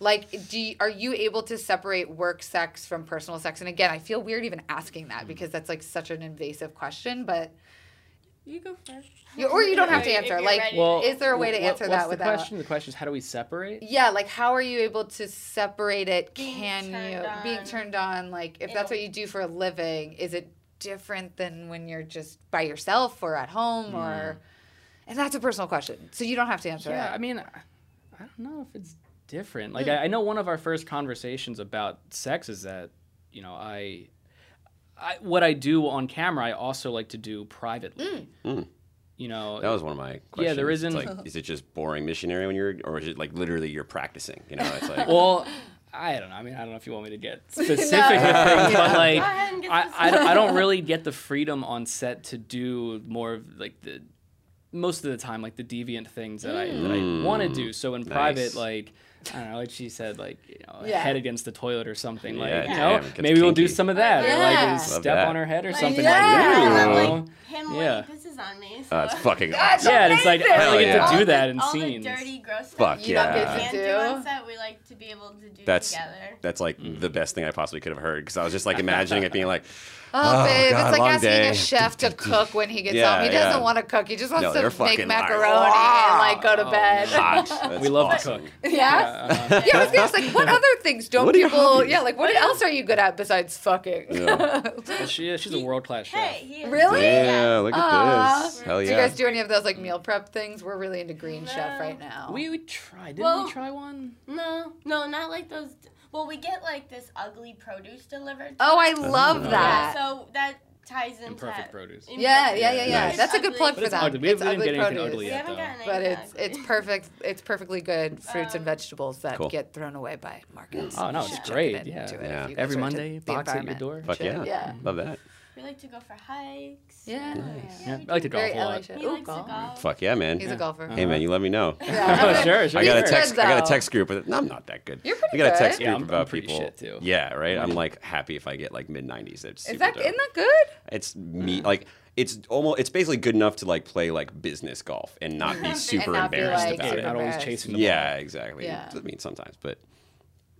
Like, do you, are you able to separate work sex from personal sex? And again, I feel weird even asking that because that's like such an invasive question. But You go first. you, or you don't have to answer. Like. Well, is there a way to what- answer what's that the without? question? The question is how do we separate? Yeah, like how are you able to separate it? Being Can you turned being turned on? Like if In that's what you do for a living, is it different than when you're just by yourself or at home or? Mm. And that's a personal question, so you don't have to answer that. Yeah, I mean, I I don't know if it's different. Like, mm. I, I know one of our first conversations about sex is that, you know, I, I what I do on camera, I also like to do privately. Mm. Hmm. You know, That was one of my questions. Yeah, there It's isn't- like, is it just boring missionary when you're, or is it like literally you're practicing? You know, it's like, well, I don't know. I mean, I don't know if you want me to get specific with things, but like, ahead and get I, I, don't, I don't really get the freedom on set to do more of like the most of the time like the deviant things that I that I hmm. want to do. So in private, like. I don't know, like she said, like you know, Yeah. head against the toilet or something. Like Yeah, you know, it gets maybe we'll do some of that, or Yeah. like Love step that. on her head or Like, something yeah. like that. Ooh. you Like, know? him Yeah. pisses on me. So. oh, that's fucking awesome. Yeah, it's like I Hell really get to do All that the- in all scenes. the dirty, gross stuff Fuck you yeah. don't get get to to do. do on set, we like to be able to do That's together. that's like Mm. the best thing I possibly could have heard because I was just like imagining it being like, Oh, Oh, babe, God, it's like asking day. a chef to cook when he gets Yeah, home. He doesn't yeah. want to cook. He just wants No, to make fucking like, macaroni and like go to Oh, bed. hot. We love awesome. to cook. yeah. Uh, Yeah, I was gonna say, like, what other things don't What people? Yeah, like, what else are you good at besides fucking? but she, is. she's a world class chef. Hey, he Really? Yeah, look at Aw. this. Hell Do you guys do any of those like meal prep things? We're really into Green Chef right now. We, we tried. Didn't Well- we try one? No, no, not like those. Well, we get like this ugly produce delivered. oh, I us. love Yeah, Yeah, that. so that ties into Imperfect that. produce. Yeah, yeah, yeah, yeah. Nice. That's a good plug But for that. them. ugly. We It's didn't ugly get anything produce. ugly yet, though. But it's ugly. it's perfect. It's perfectly good fruits and Um, vegetables that Cool. get thrown away by markets. Oh, no, You it's should great, it yeah. it Yeah. if you guys Every Monday, the box at your door. Fuck yeah. yeah. Love that. We like to go for hikes. Yeah. Yeah, I like to golf Very a lot. He Ooh, likes golf. golf. Fuck yeah, man. He's a golfer. Hey man, you let me know. Oh, sure, sure. I got a text. I got a text group, but I'm not that good. You're pretty I got a text good. Yeah, group I'm- I'm pretty people. shit, too. Yeah, right. I'm mm. like happy if I get like mid 90s. It's is that dope. isn't that good? It's me like it's almost it's basically good enough to like play like business golf and not be And super not be, embarrassed like, about it. not always chasing the Yeah, exactly. Yeah. I mean sometimes, but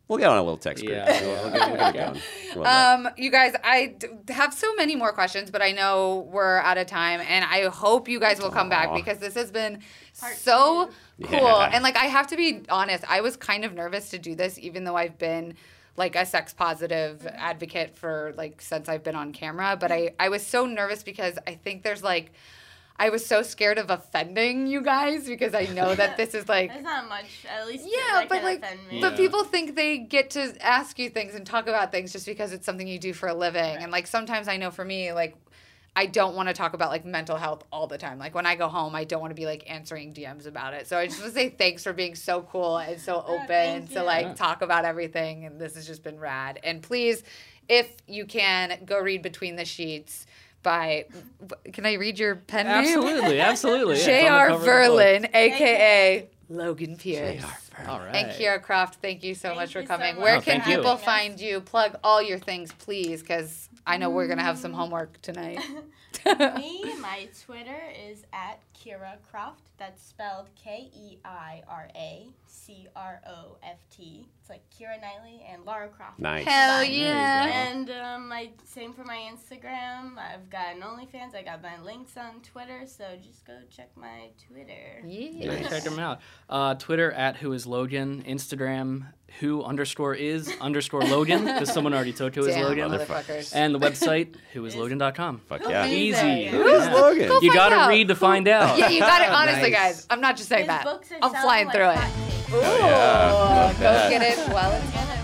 we'll get on a little text group. Yeah. We'll, we'll get, we'll get it going. Love that. Um, you guys, I d- have so many more questions, but I know we're out of time, and I hope you guys will come back because this has been Part so two. cool. Yeah. And like, I have to be honest, I was kind of nervous to do this, even though I've been like a sex positive advocate for like since I've been on camera. But I I was so nervous because I think there's like. I was so scared of offending you guys because I know that this is like There's not much. At least yeah, that but can like, offend me. but Yeah. people think they get to ask you things and talk about things just because it's something you do for a living. And like sometimes I know for me, like I don't want to talk about like mental health all the time. Like when I go home, I don't want to be like answering DMs about it. So I just want to say thanks for being so cool and so oh, open thank to like Yeah. talk about everything. And this has just been rad. And please, if you can, go read Between the Sheets by. Can I read your pen name? Absolutely, absolutely. Yeah, it's on the J.R. cover of the book. Verlin, aka Logan Pierce. J. R. All right. And Keira Croft, thank you so Thank much for you so coming. much Where Oh, can thank you. people find you? Plug all your things, please, because I know we're gonna have some homework tonight. Me, my Twitter is at Keira Croft. That's spelled K E I R A C R O F T. It's like Keira Knightley and Laura Croft. Nice. Hell There you yeah! And um, my same for my Instagram. I've got an OnlyFans. I got my links on Twitter, so just go check my Twitter. Yeah. Go Check them out. Uh, Twitter at who is Logan. Instagram who underscore is underscore Logan because someone already told who is Damn, Logan. motherfuckers. And the website whoislogan.com. Fuck yeah. Amazing. Easy. Who is Logan? Go You find gotta out. read to find out. yeah, you got it. Honestly, Nice. guys, I'm not just saying His that. books are I'm selling flying like through it. hotcakes. Ooh, oh, yeah. Love go that. get it while it's